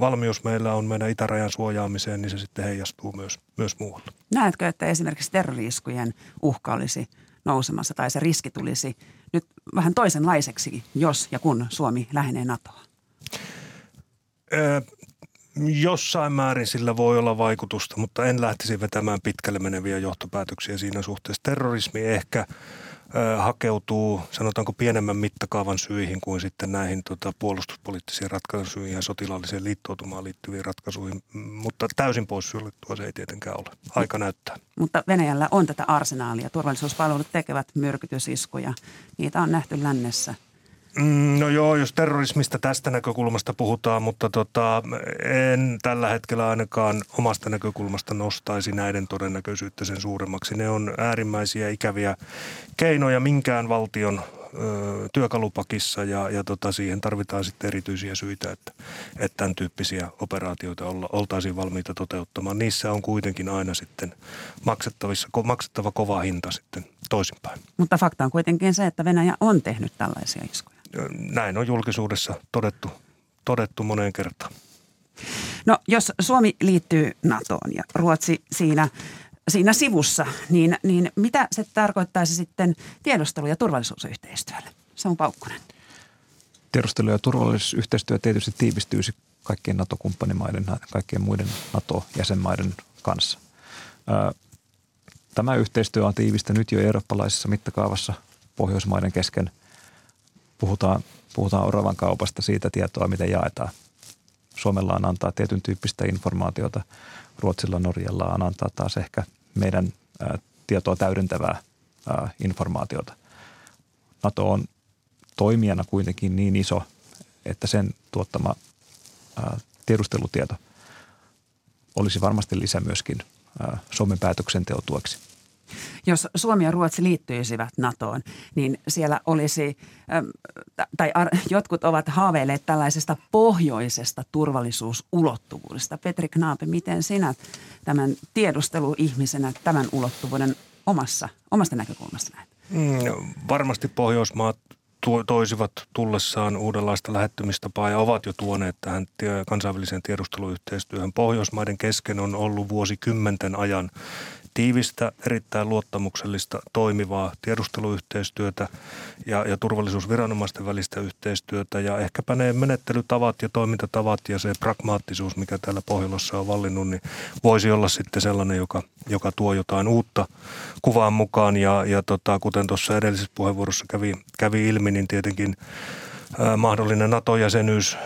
valmius meillä on meidän itärajan suojaamiseen, niin se sitten heijastuu myös, myös muualle. Näetkö, että esimerkiksi terroriiskujen uhka olisi nousemassa tai se riski tulisi nyt vähän toisenlaiseksi, jos ja kun Suomi lähenee NATOa? Ö, jossain määrin sillä voi olla vaikutusta, mutta en lähtisi vetämään pitkälle meneviä johtopäätöksiä siinä suhteessa. Terrorismi ehkä – hakeutuu, sanotaanko pienemmän mittakaavan syihin kuin sitten näihin tota, puolustuspoliittisiin ratkaisuihin ja sotilaalliseen liittoutumaan liittyviin ratkaisuihin, mutta täysin pois suljettua se ei tietenkään ole. Aika näyttää. Mutta Venäjällä on tätä arsenaalia. Turvallisuuspalvelut tekevät myrkytysiskuja. Niitä on nähty lännessä – no joo, jos terrorismista tästä näkökulmasta puhutaan, mutta tota, en tällä hetkellä ainakaan omasta näkökulmasta nostaisi näiden todennäköisyyttä sen suuremmaksi. Ne on äärimmäisiä ikäviä keinoja minkään valtion ö, työkalupakissa ja, ja tota, siihen tarvitaan sitten erityisiä syitä, että, että tämän tyyppisiä operaatioita olla, oltaisiin valmiita toteuttamaan. Niissä on kuitenkin aina sitten maksettavissa, maksettava kova hinta sitten toisinpäin. Mutta fakta on kuitenkin se, että Venäjä on tehnyt tällaisia iskuja näin on julkisuudessa todettu, todettu moneen kertaan. No jos Suomi liittyy NATOon ja Ruotsi siinä, siinä sivussa, niin, niin mitä se tarkoittaisi sitten tiedustelu- ja turvallisuusyhteistyölle? Se on Paukkunen. Tiedustelu- ja turvallisuusyhteistyö tietysti tiivistyisi kaikkien NATO-kumppanimaiden, kaikkien muiden NATO-jäsenmaiden kanssa. Tämä yhteistyö on tiivistänyt jo eurooppalaisessa mittakaavassa Pohjoismaiden kesken – puhutaan, puhutaan oravan kaupasta siitä tietoa, miten jaetaan. Suomella on antaa tietyn tyyppistä informaatiota, Ruotsilla, Norjalla on antaa taas ehkä meidän tietoa täydentävää ää, informaatiota. NATO on toimijana kuitenkin niin iso, että sen tuottama tiedustelutieto olisi varmasti lisä myöskin Suomen päätöksenteon tueksi jos Suomi ja Ruotsi liittyisivät NATOon, niin siellä olisi, tai jotkut ovat haaveilleet tällaisesta pohjoisesta turvallisuusulottuvuudesta. Petri Knaape, miten sinä tämän tiedusteluihmisenä tämän ulottuvuuden omassa, omasta näkökulmasta näet? Mm, varmasti Pohjoismaat toisivat tullessaan uudenlaista lähettymistapaa ja ovat jo tuoneet tähän kansainväliseen tiedusteluyhteistyöhön. Pohjoismaiden kesken on ollut vuosikymmenten ajan tiivistä, erittäin luottamuksellista, toimivaa tiedusteluyhteistyötä ja, ja turvallisuusviranomaisten välistä yhteistyötä. Ja ehkäpä ne menettelytavat ja toimintatavat ja se pragmaattisuus, mikä täällä Pohjolassa on vallinnut, niin voisi olla sitten sellainen, joka, joka tuo jotain uutta kuvaan mukaan. Ja, ja tota, kuten tuossa edellisessä puheenvuorossa kävi, kävi ilmi, niin tietenkin mahdollinen NATO-jäsenyys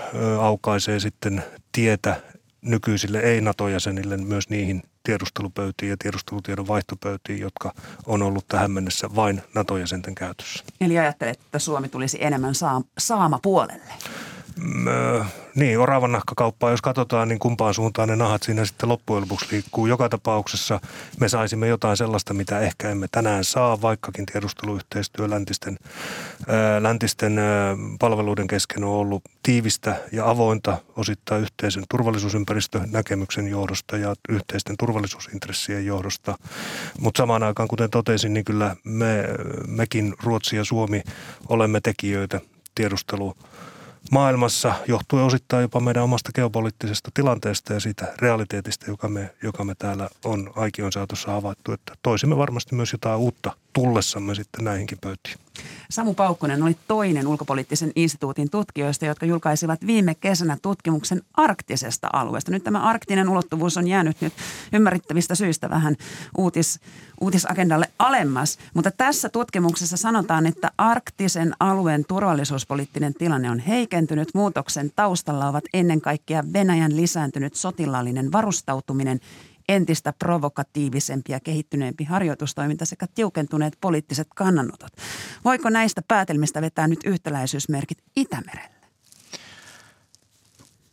aukaisee sitten tietä nykyisille ei-NATO-jäsenille myös niihin tiedustelupöytiin ja tiedustelutiedon vaihtopöytiin, jotka on ollut tähän mennessä vain NATO-jäsenten käytössä. Eli ajattelet, että Suomi tulisi enemmän saama puolelle? Niin, oravan nahkakauppaa, jos katsotaan, niin kumpaan suuntaan ne nahat siinä sitten loppujen lopuksi liikkuu. Joka tapauksessa me saisimme jotain sellaista, mitä ehkä emme tänään saa, vaikkakin tiedusteluyhteistyö läntisten, ää, läntisten palveluiden kesken on ollut tiivistä ja avointa osittain yhteisen turvallisuusympäristön näkemyksen johdosta ja yhteisten turvallisuusintressien johdosta. Mutta samaan aikaan, kuten totesin, niin kyllä me, mekin Ruotsi ja Suomi olemme tekijöitä tiedustelu maailmassa johtuen osittain jopa meidän omasta geopoliittisesta tilanteesta ja siitä realiteetista, joka me, joka me täällä on aikion saatossa havaittu, että toisimme varmasti myös jotain uutta tullessamme sitten näihinkin pöytiin. Samu Paukkonen oli toinen ulkopoliittisen instituutin tutkijoista, jotka julkaisivat viime kesänä tutkimuksen arktisesta alueesta. Nyt tämä arktinen ulottuvuus on jäänyt nyt ymmärrettävistä syistä vähän uutis, uutisagendalle alemmas. Mutta tässä tutkimuksessa sanotaan, että arktisen alueen turvallisuuspoliittinen tilanne on heikentynyt. Muutoksen taustalla ovat ennen kaikkea Venäjän lisääntynyt sotilaallinen varustautuminen entistä provokatiivisempi ja kehittyneempi harjoitustoiminta sekä tiukentuneet poliittiset kannanotot. Voiko näistä päätelmistä vetää nyt yhtäläisyysmerkit Itämerelle?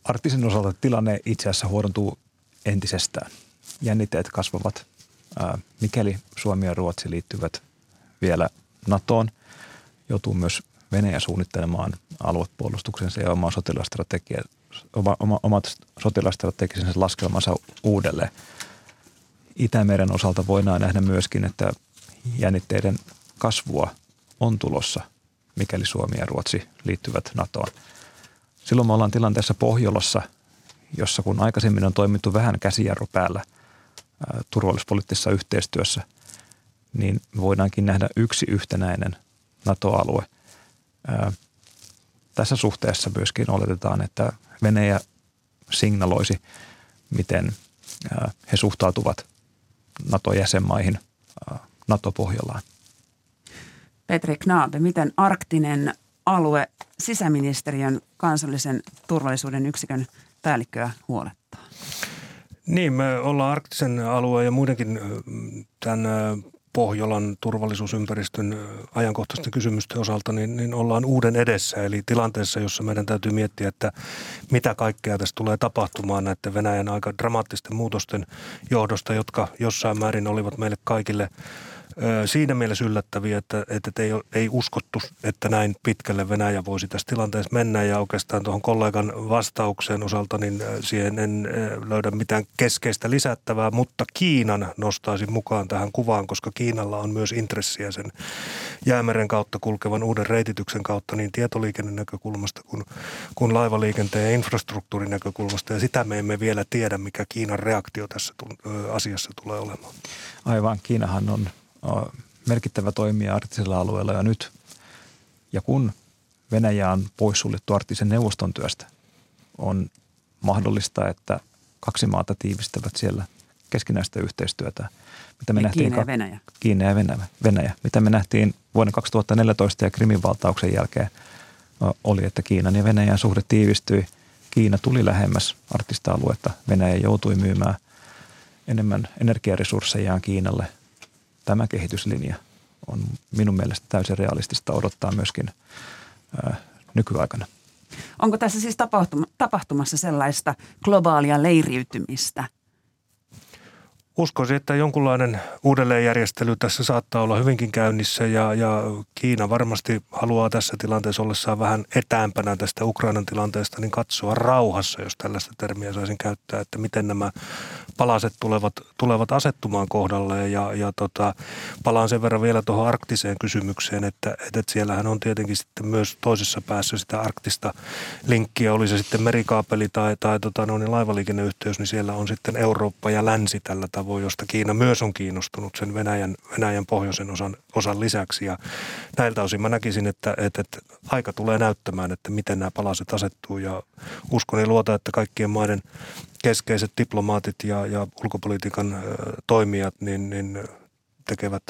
Arktisen osalta tilanne itse asiassa huodontuu entisestään. Jännitteet kasvavat. Mikäli Suomi ja Ruotsi liittyvät vielä NATOon, joutuu myös Venäjä suunnittelemaan aluepuolustuksensa ja omaa sotilastrategia, oma, oma, omat sotilastrategisensa laskelmansa uudelleen. Itämeren osalta voidaan nähdä myöskin, että jännitteiden kasvua on tulossa, mikäli Suomi ja Ruotsi liittyvät NATOon. Silloin me ollaan tilanteessa Pohjolassa, jossa kun aikaisemmin on toimittu vähän käsijarru päällä turvallisuuspoliittisessa yhteistyössä, niin voidaankin nähdä yksi yhtenäinen NATO-alue. Tässä suhteessa myöskin oletetaan, että Venäjä signaloisi, miten he suhtautuvat NATO-jäsenmaihin NATO-pohjollaan. Petri Knaabe, miten arktinen alue sisäministeriön kansallisen turvallisuuden yksikön päällikköä huolettaa? Niin, me ollaan arktisen alueen ja muidenkin tämän Pohjolan turvallisuusympäristön ajankohtaisten kysymysten osalta, niin, niin ollaan uuden edessä. Eli tilanteessa, jossa meidän täytyy miettiä, että mitä kaikkea tässä tulee tapahtumaan näiden Venäjän aika dramaattisten muutosten johdosta, jotka jossain määrin olivat meille kaikille – siinä mielessä yllättäviä, että, että ei, ei uskottu, että näin pitkälle Venäjä voisi tässä tilanteessa mennä. Ja oikeastaan tuohon kollegan vastaukseen osalta, niin siihen en löydä mitään keskeistä lisättävää, mutta Kiinan nostaisin mukaan tähän kuvaan, koska Kiinalla on myös intressiä sen jäämeren kautta kulkevan uuden reitityksen kautta niin tietoliikenteen näkökulmasta kuin, kuin laivaliikenteen ja infrastruktuurin näkökulmasta. Ja sitä me emme vielä tiedä, mikä Kiinan reaktio tässä asiassa tulee olemaan. Aivan, Kiinahan on merkittävä toimija arktisella alueella ja nyt. Ja kun Venäjä on poissuljettu arktisen neuvoston työstä, on mahdollista, että kaksi maata tiivistävät siellä keskinäistä yhteistyötä. Mitä me nähtiin, Kiina ja Venäjä. Kiina ja Venäjä, Venäjä. Mitä me nähtiin vuonna 2014 ja Krimin valtauksen jälkeen oli, että Kiinan ja Venäjän suhde tiivistyi. Kiina tuli lähemmäs arktista aluetta. Venäjä joutui myymään enemmän energiaresurssejaan Kiinalle – tämä kehityslinja on minun mielestä täysin realistista odottaa myöskin ää, nykyaikana. Onko tässä siis tapahtumassa sellaista globaalia leiriytymistä, Uskoisin, että jonkunlainen uudelleenjärjestely tässä saattaa olla hyvinkin käynnissä ja, ja Kiina varmasti haluaa tässä tilanteessa ollessaan vähän etäämpänä tästä Ukrainan tilanteesta, niin katsoa rauhassa, jos tällaista termiä saisin käyttää, että miten nämä palaset tulevat, tulevat asettumaan kohdalle Ja, ja tota, palaan sen verran vielä tuohon arktiseen kysymykseen, että, että siellähän on tietenkin sitten myös toisessa päässä sitä arktista linkkiä, oli se sitten merikaapeli tai, tai tota, no, niin laivaliikenneyhteys, niin siellä on sitten Eurooppa ja länsi tällä tavoin, josta Kiina myös on kiinnostunut sen Venäjän, Venäjän pohjoisen osan, osan lisäksi. Ja näiltä osin mä näkisin, että, että, että aika tulee näyttämään, että miten nämä palaset asettuu ja uskon ja luota, että kaikkien maiden keskeiset diplomaatit ja, ja ulkopolitiikan toimijat niin, niin tekevät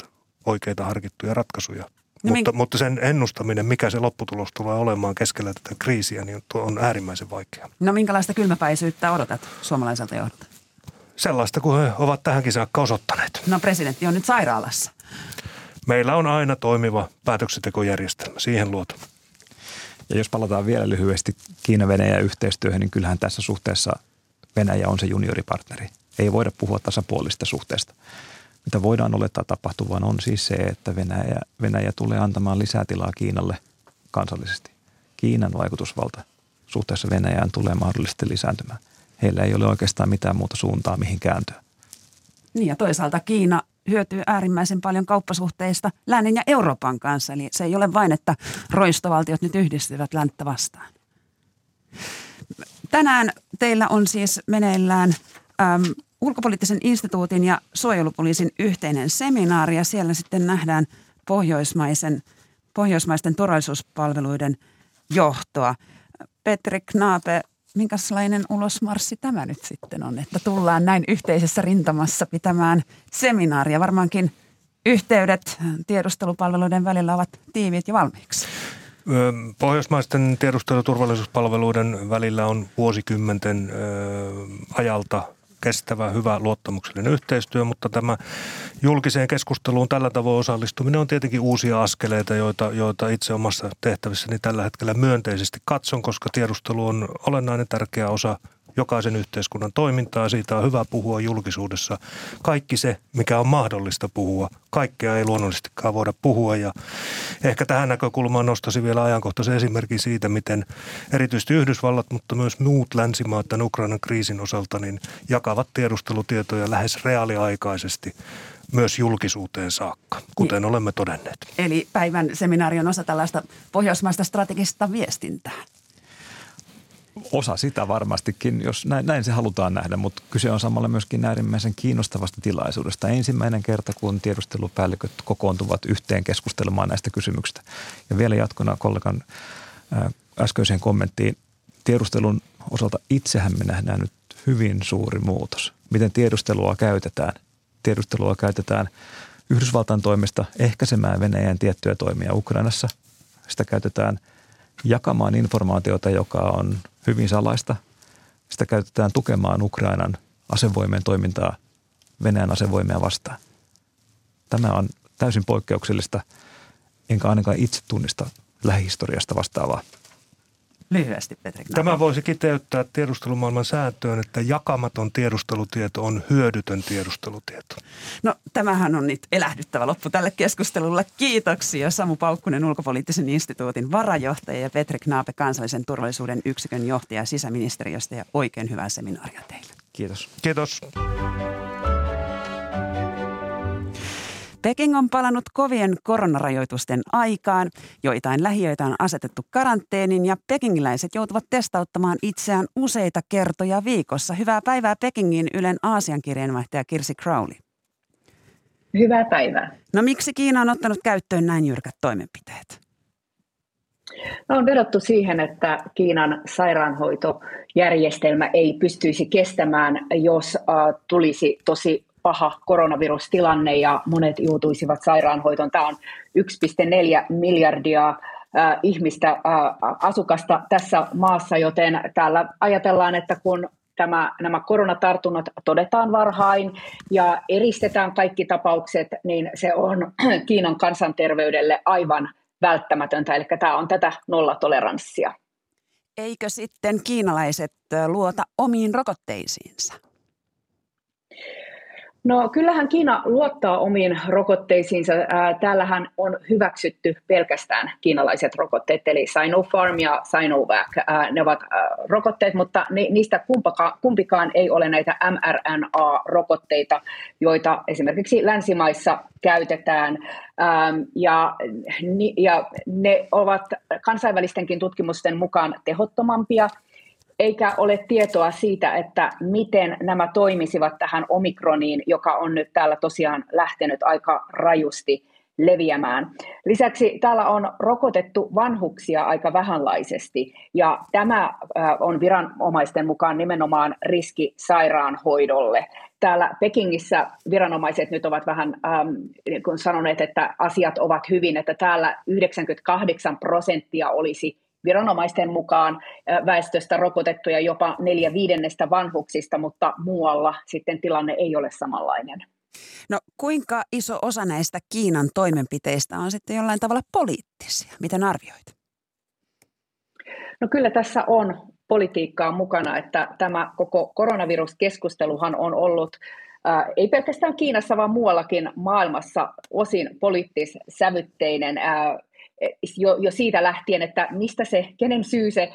oikeita harkittuja ratkaisuja. No mutta, min... mutta sen ennustaminen, mikä se lopputulos tulee olemaan keskellä tätä kriisiä, niin on äärimmäisen vaikea. No minkälaista kylmäpäisyyttä odotat suomalaiselta johdolta? sellaista kuin he ovat tähänkin saakka osoittaneet. No presidentti on nyt sairaalassa. Meillä on aina toimiva päätöksentekojärjestelmä, siihen luotu. Ja jos palataan vielä lyhyesti Kiina-Venäjä yhteistyöhön, niin kyllähän tässä suhteessa Venäjä on se junioripartneri. Ei voida puhua tasapuolista suhteesta. Mitä voidaan olettaa tapahtuvan on siis se, että Venäjä, Venäjä tulee antamaan lisää tilaa Kiinalle kansallisesti. Kiinan vaikutusvalta suhteessa Venäjään tulee mahdollisesti lisääntymään. Heillä ei ole oikeastaan mitään muuta suuntaa, mihin kääntyä. Niin ja toisaalta Kiina hyötyy äärimmäisen paljon kauppasuhteista lännen ja Euroopan kanssa. Eli se ei ole vain, että roistovaltiot nyt yhdistyvät länttä vastaan. Tänään teillä on siis meneillään äm, ulkopoliittisen instituutin ja suojelupoliisin yhteinen seminaari ja siellä sitten nähdään pohjoismaisen, pohjoismaisten turvallisuuspalveluiden johtoa. Petri Knaape, minkälainen ulosmarssi tämä nyt sitten on, että tullaan näin yhteisessä rintamassa pitämään seminaaria. Varmaankin yhteydet tiedustelupalveluiden välillä ovat tiiviit ja valmiiksi. Pohjoismaisten tiedusteluturvallisuuspalveluiden välillä on vuosikymmenten ajalta kestävä, hyvä, luottamuksellinen yhteistyö, mutta tämä julkiseen keskusteluun tällä tavoin osallistuminen on tietenkin uusia askeleita, joita, joita itse omassa tehtävissäni tällä hetkellä myönteisesti katson, koska tiedustelu on olennainen tärkeä osa jokaisen yhteiskunnan toimintaa. Siitä on hyvä puhua julkisuudessa. Kaikki se, mikä on mahdollista puhua. Kaikkea ei luonnollisestikaan voida puhua. Ja ehkä tähän näkökulmaan nostaisin vielä ajankohtaisen esimerkin siitä, miten erityisesti Yhdysvallat, mutta myös muut länsimaat tämän Ukrainan kriisin osalta niin jakavat tiedustelutietoja lähes reaaliaikaisesti myös julkisuuteen saakka, kuten niin. olemme todenneet. Eli päivän seminaari on osa tällaista pohjoismaista strategista viestintää osa sitä varmastikin, jos näin, näin se halutaan nähdä, mutta kyse on samalla myöskin äärimmäisen kiinnostavasta tilaisuudesta. Ensimmäinen kerta, kun tiedustelupäälliköt kokoontuvat yhteen keskustelemaan näistä kysymyksistä. Ja vielä jatkona kollegan äskeiseen kommenttiin, tiedustelun osalta itsehän me nähdään nyt hyvin suuri muutos. Miten tiedustelua käytetään? Tiedustelua käytetään Yhdysvaltain toimesta ehkäisemään Venäjän tiettyjä toimia Ukrainassa. Sitä käytetään jakamaan informaatiota, joka on hyvin salaista. Sitä käytetään tukemaan Ukrainan asevoimien toimintaa Venäjän asevoimia vastaan. Tämä on täysin poikkeuksellista, enkä ainakaan itse tunnista lähihistoriasta vastaavaa. Lyhyesti, Petri Tämä voisi kiteyttää tiedustelumaailman sääntöön, että jakamaton tiedustelutieto on hyödytön tiedustelutieto. No tämähän on nyt elähdyttävä loppu tälle keskustelulle. Kiitoksia Samu Paukkunen, ulkopoliittisen instituutin varajohtaja ja Petri Knaape, kansallisen turvallisuuden yksikön johtaja sisäministeriöstä ja oikein hyvää seminaaria teille. Kiitos. Kiitos. Peking on palannut kovien koronarajoitusten aikaan. Joitain lähiöitä on asetettu karanteenin ja pekingiläiset joutuvat testauttamaan itseään useita kertoja viikossa. Hyvää päivää Pekingin Ylen Aasian kirjeenvaihtaja Kirsi Crowley. Hyvää päivää. No miksi Kiina on ottanut käyttöön näin jyrkät toimenpiteet? No on vedottu siihen, että Kiinan sairaanhoitojärjestelmä ei pystyisi kestämään, jos tulisi tosi paha koronavirustilanne ja monet joutuisivat sairaanhoitoon. Tämä on 1,4 miljardia äh, ihmistä, äh, asukasta tässä maassa, joten täällä ajatellaan, että kun tämä, nämä koronatartunnat todetaan varhain ja eristetään kaikki tapaukset, niin se on [clears throat] Kiinan kansanterveydelle aivan välttämätöntä. Eli tämä on tätä nollatoleranssia. Eikö sitten kiinalaiset luota omiin rokotteisiinsa? No kyllähän Kiina luottaa omiin rokotteisiinsa. Täällähän on hyväksytty pelkästään kiinalaiset rokotteet, eli Sinopharm ja Sinovac. Ne ovat rokotteet, mutta niistä kumpikaan ei ole näitä mRNA-rokotteita, joita esimerkiksi länsimaissa käytetään. Ja, ja ne ovat kansainvälistenkin tutkimusten mukaan tehottomampia – eikä ole tietoa siitä, että miten nämä toimisivat tähän omikroniin, joka on nyt täällä tosiaan lähtenyt aika rajusti leviämään. Lisäksi täällä on rokotettu vanhuksia aika vähänlaisesti ja tämä on viranomaisten mukaan nimenomaan riski sairaanhoidolle. Täällä Pekingissä viranomaiset nyt ovat vähän ähm, niin sanoneet, että asiat ovat hyvin, että täällä 98 prosenttia olisi viranomaisten mukaan väestöstä rokotettuja jopa neljä viidennestä vanhuksista, mutta muualla sitten tilanne ei ole samanlainen. No kuinka iso osa näistä Kiinan toimenpiteistä on sitten jollain tavalla poliittisia? Miten arvioit? No kyllä tässä on politiikkaa mukana, että tämä koko koronaviruskeskusteluhan on ollut äh, ei pelkästään Kiinassa, vaan muuallakin maailmassa osin poliittis-sävytteinen äh, jo, jo siitä lähtien, että mistä se, kenen syy se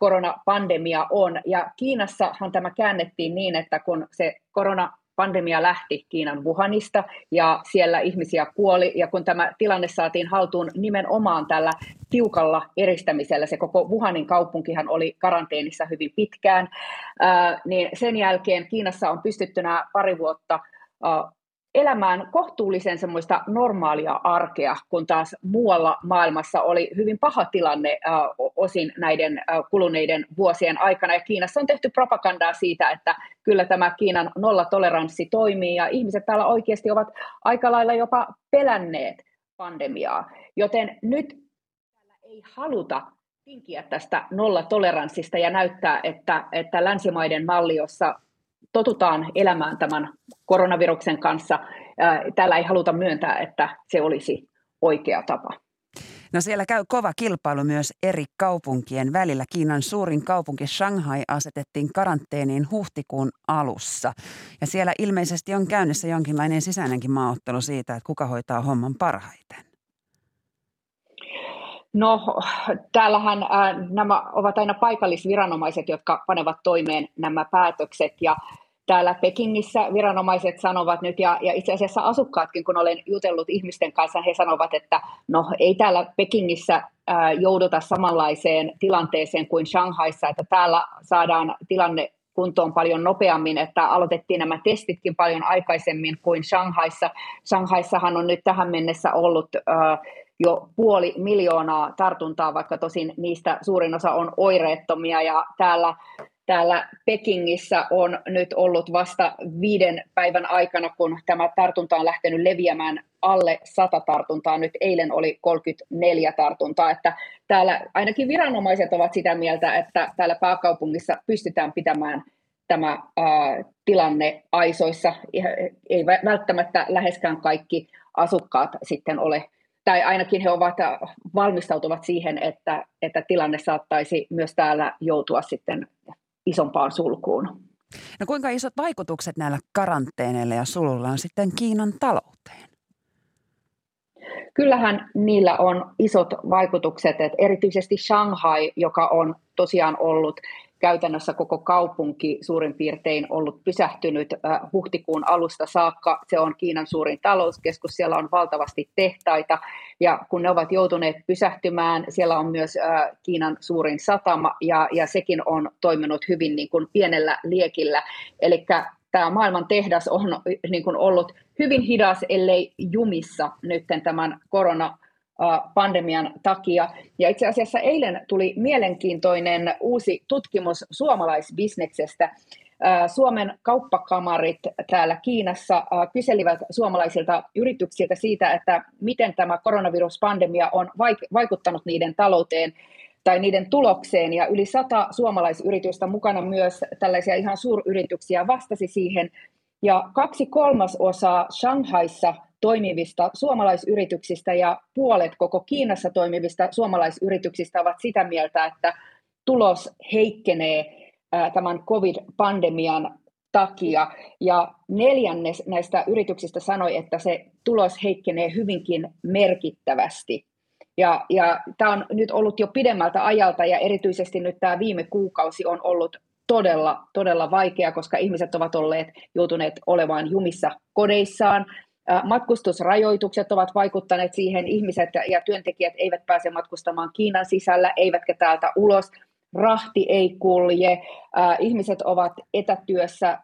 koronapandemia on. Ja Kiinassahan tämä käännettiin niin, että kun se korona pandemia lähti Kiinan Wuhanista ja siellä ihmisiä kuoli ja kun tämä tilanne saatiin haltuun nimenomaan tällä tiukalla eristämisellä, se koko Wuhanin kaupunkihan oli karanteenissa hyvin pitkään, niin sen jälkeen Kiinassa on pystytty nämä pari vuotta elämään kohtuullisen semmoista normaalia arkea, kun taas muualla maailmassa oli hyvin paha tilanne äh, osin näiden äh, kuluneiden vuosien aikana. Ja Kiinassa on tehty propagandaa siitä, että kyllä tämä Kiinan nollatoleranssi toimii ja ihmiset täällä oikeasti ovat aika lailla jopa pelänneet pandemiaa. Joten nyt ei haluta tinkiä tästä nollatoleranssista ja näyttää, että, että länsimaiden malli, jossa totutaan elämään tämän koronaviruksen kanssa. Täällä ei haluta myöntää, että se olisi oikea tapa. No siellä käy kova kilpailu myös eri kaupunkien välillä. Kiinan suurin kaupunki Shanghai asetettiin karanteeniin huhtikuun alussa. Ja siellä ilmeisesti on käynnissä jonkinlainen sisäinenkin maaottelu siitä, että kuka hoitaa homman parhaiten. No, täällähän äh, nämä ovat aina paikallisviranomaiset, jotka panevat toimeen nämä päätökset ja täällä Pekingissä viranomaiset sanovat nyt, ja, ja itse asiassa asukkaatkin, kun olen jutellut ihmisten kanssa, he sanovat, että no ei täällä Pekingissä ää, jouduta samanlaiseen tilanteeseen kuin Shanghaissa, että täällä saadaan tilanne kuntoon paljon nopeammin, että aloitettiin nämä testitkin paljon aikaisemmin kuin Shanghaissa. Shanghaissahan on nyt tähän mennessä ollut ää, jo puoli miljoonaa tartuntaa, vaikka tosin niistä suurin osa on oireettomia, ja täällä täällä Pekingissä on nyt ollut vasta viiden päivän aikana, kun tämä tartunta on lähtenyt leviämään alle 100 tartuntaa. Nyt eilen oli 34 tartuntaa, että täällä ainakin viranomaiset ovat sitä mieltä, että täällä pääkaupungissa pystytään pitämään tämä ää, tilanne aisoissa. Ei välttämättä läheskään kaikki asukkaat sitten ole tai ainakin he ovat valmistautuvat siihen, että, että tilanne saattaisi myös täällä joutua sitten isompaan sulkuun. No kuinka isot vaikutukset näillä karanteeneilla ja sululla on sitten Kiinan talouteen? Kyllähän niillä on isot vaikutukset, että erityisesti Shanghai, joka on tosiaan ollut käytännössä koko kaupunki suurin piirtein ollut pysähtynyt äh, huhtikuun alusta saakka. Se on Kiinan suurin talouskeskus, siellä on valtavasti tehtaita ja kun ne ovat joutuneet pysähtymään, siellä on myös äh, Kiinan suurin satama ja, ja sekin on toiminut hyvin niin kuin pienellä liekillä. Eli tämä maailman tehdas on niin kuin ollut hyvin hidas, ellei jumissa nyt tämän korona pandemian takia. Ja itse asiassa eilen tuli mielenkiintoinen uusi tutkimus suomalaisbisneksestä. Suomen kauppakamarit täällä Kiinassa kyselivät suomalaisilta yrityksiltä siitä, että miten tämä koronaviruspandemia on vaikuttanut niiden talouteen tai niiden tulokseen. Ja yli sata suomalaisyritystä mukana myös tällaisia ihan suuryrityksiä vastasi siihen. Ja kaksi kolmasosaa Shanghaissa – toimivista suomalaisyrityksistä ja puolet koko Kiinassa toimivista suomalaisyrityksistä ovat sitä mieltä, että tulos heikkenee tämän COVID-pandemian takia. Ja neljännes näistä yrityksistä sanoi, että se tulos heikkenee hyvinkin merkittävästi. Ja, ja tämä on nyt ollut jo pidemmältä ajalta ja erityisesti nyt tämä viime kuukausi on ollut todella, todella vaikea, koska ihmiset ovat olleet joutuneet olemaan jumissa kodeissaan Matkustusrajoitukset ovat vaikuttaneet siihen, ihmiset ja työntekijät eivät pääse matkustamaan Kiinan sisällä, eivätkä täältä ulos. Rahti ei kulje, ihmiset ovat etätyössä.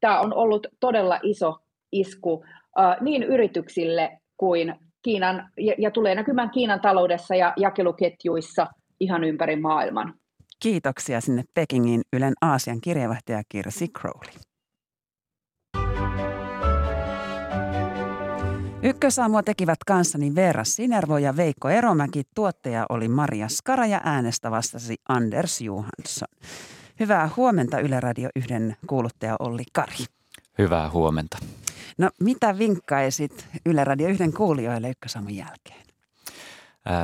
Tämä on ollut todella iso isku niin yrityksille kuin Kiinan, ja tulee näkymään Kiinan taloudessa ja jakeluketjuissa ihan ympäri maailman. Kiitoksia sinne Pekingin Ylen Aasian kirjeenvaihtaja Kirsi Crowley. Ykkösaamua tekivät kanssani Veera Sinervo ja Veikko Eromäki. Tuottaja oli Maria Skara ja äänestä vastasi Anders Johansson. Hyvää huomenta Yle Radio 1 kuuluttaja Olli Kari. Hyvää huomenta. No mitä vinkkaisit Yle Radio 1 kuulijoille Ykkösaamun jälkeen?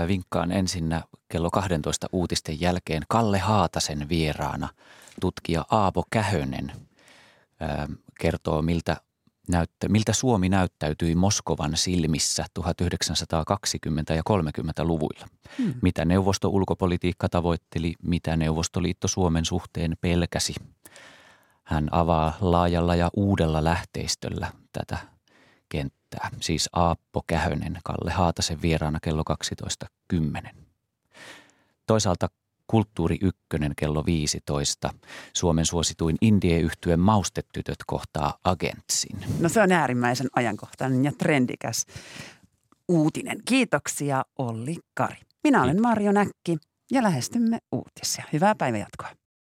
Vinkkaan ensinnä kello 12 uutisten jälkeen Kalle Haatasen vieraana tutkija Aapo Kähönen kertoo, miltä näyttä, miltä Suomi näyttäytyi Moskovan silmissä 1920- ja 30-luvuilla. Hmm. Mitä neuvosto-ulkopolitiikka tavoitteli, mitä Neuvostoliitto Suomen suhteen pelkäsi. Hän avaa laajalla ja uudella lähteistöllä tätä kenttää. Siis Aappo Kähönen, Kalle Haatasen vieraana kello 12.10. Toisaalta Kulttuuri Ykkönen kello 15. Suomen suosituin indie-yhtyen Maustetytöt kohtaa Agentsin. No se on äärimmäisen ajankohtainen ja trendikäs uutinen. Kiitoksia Olli Kari. Minä olen Marjo Näkki ja lähestymme uutisia. Hyvää päivänjatkoa.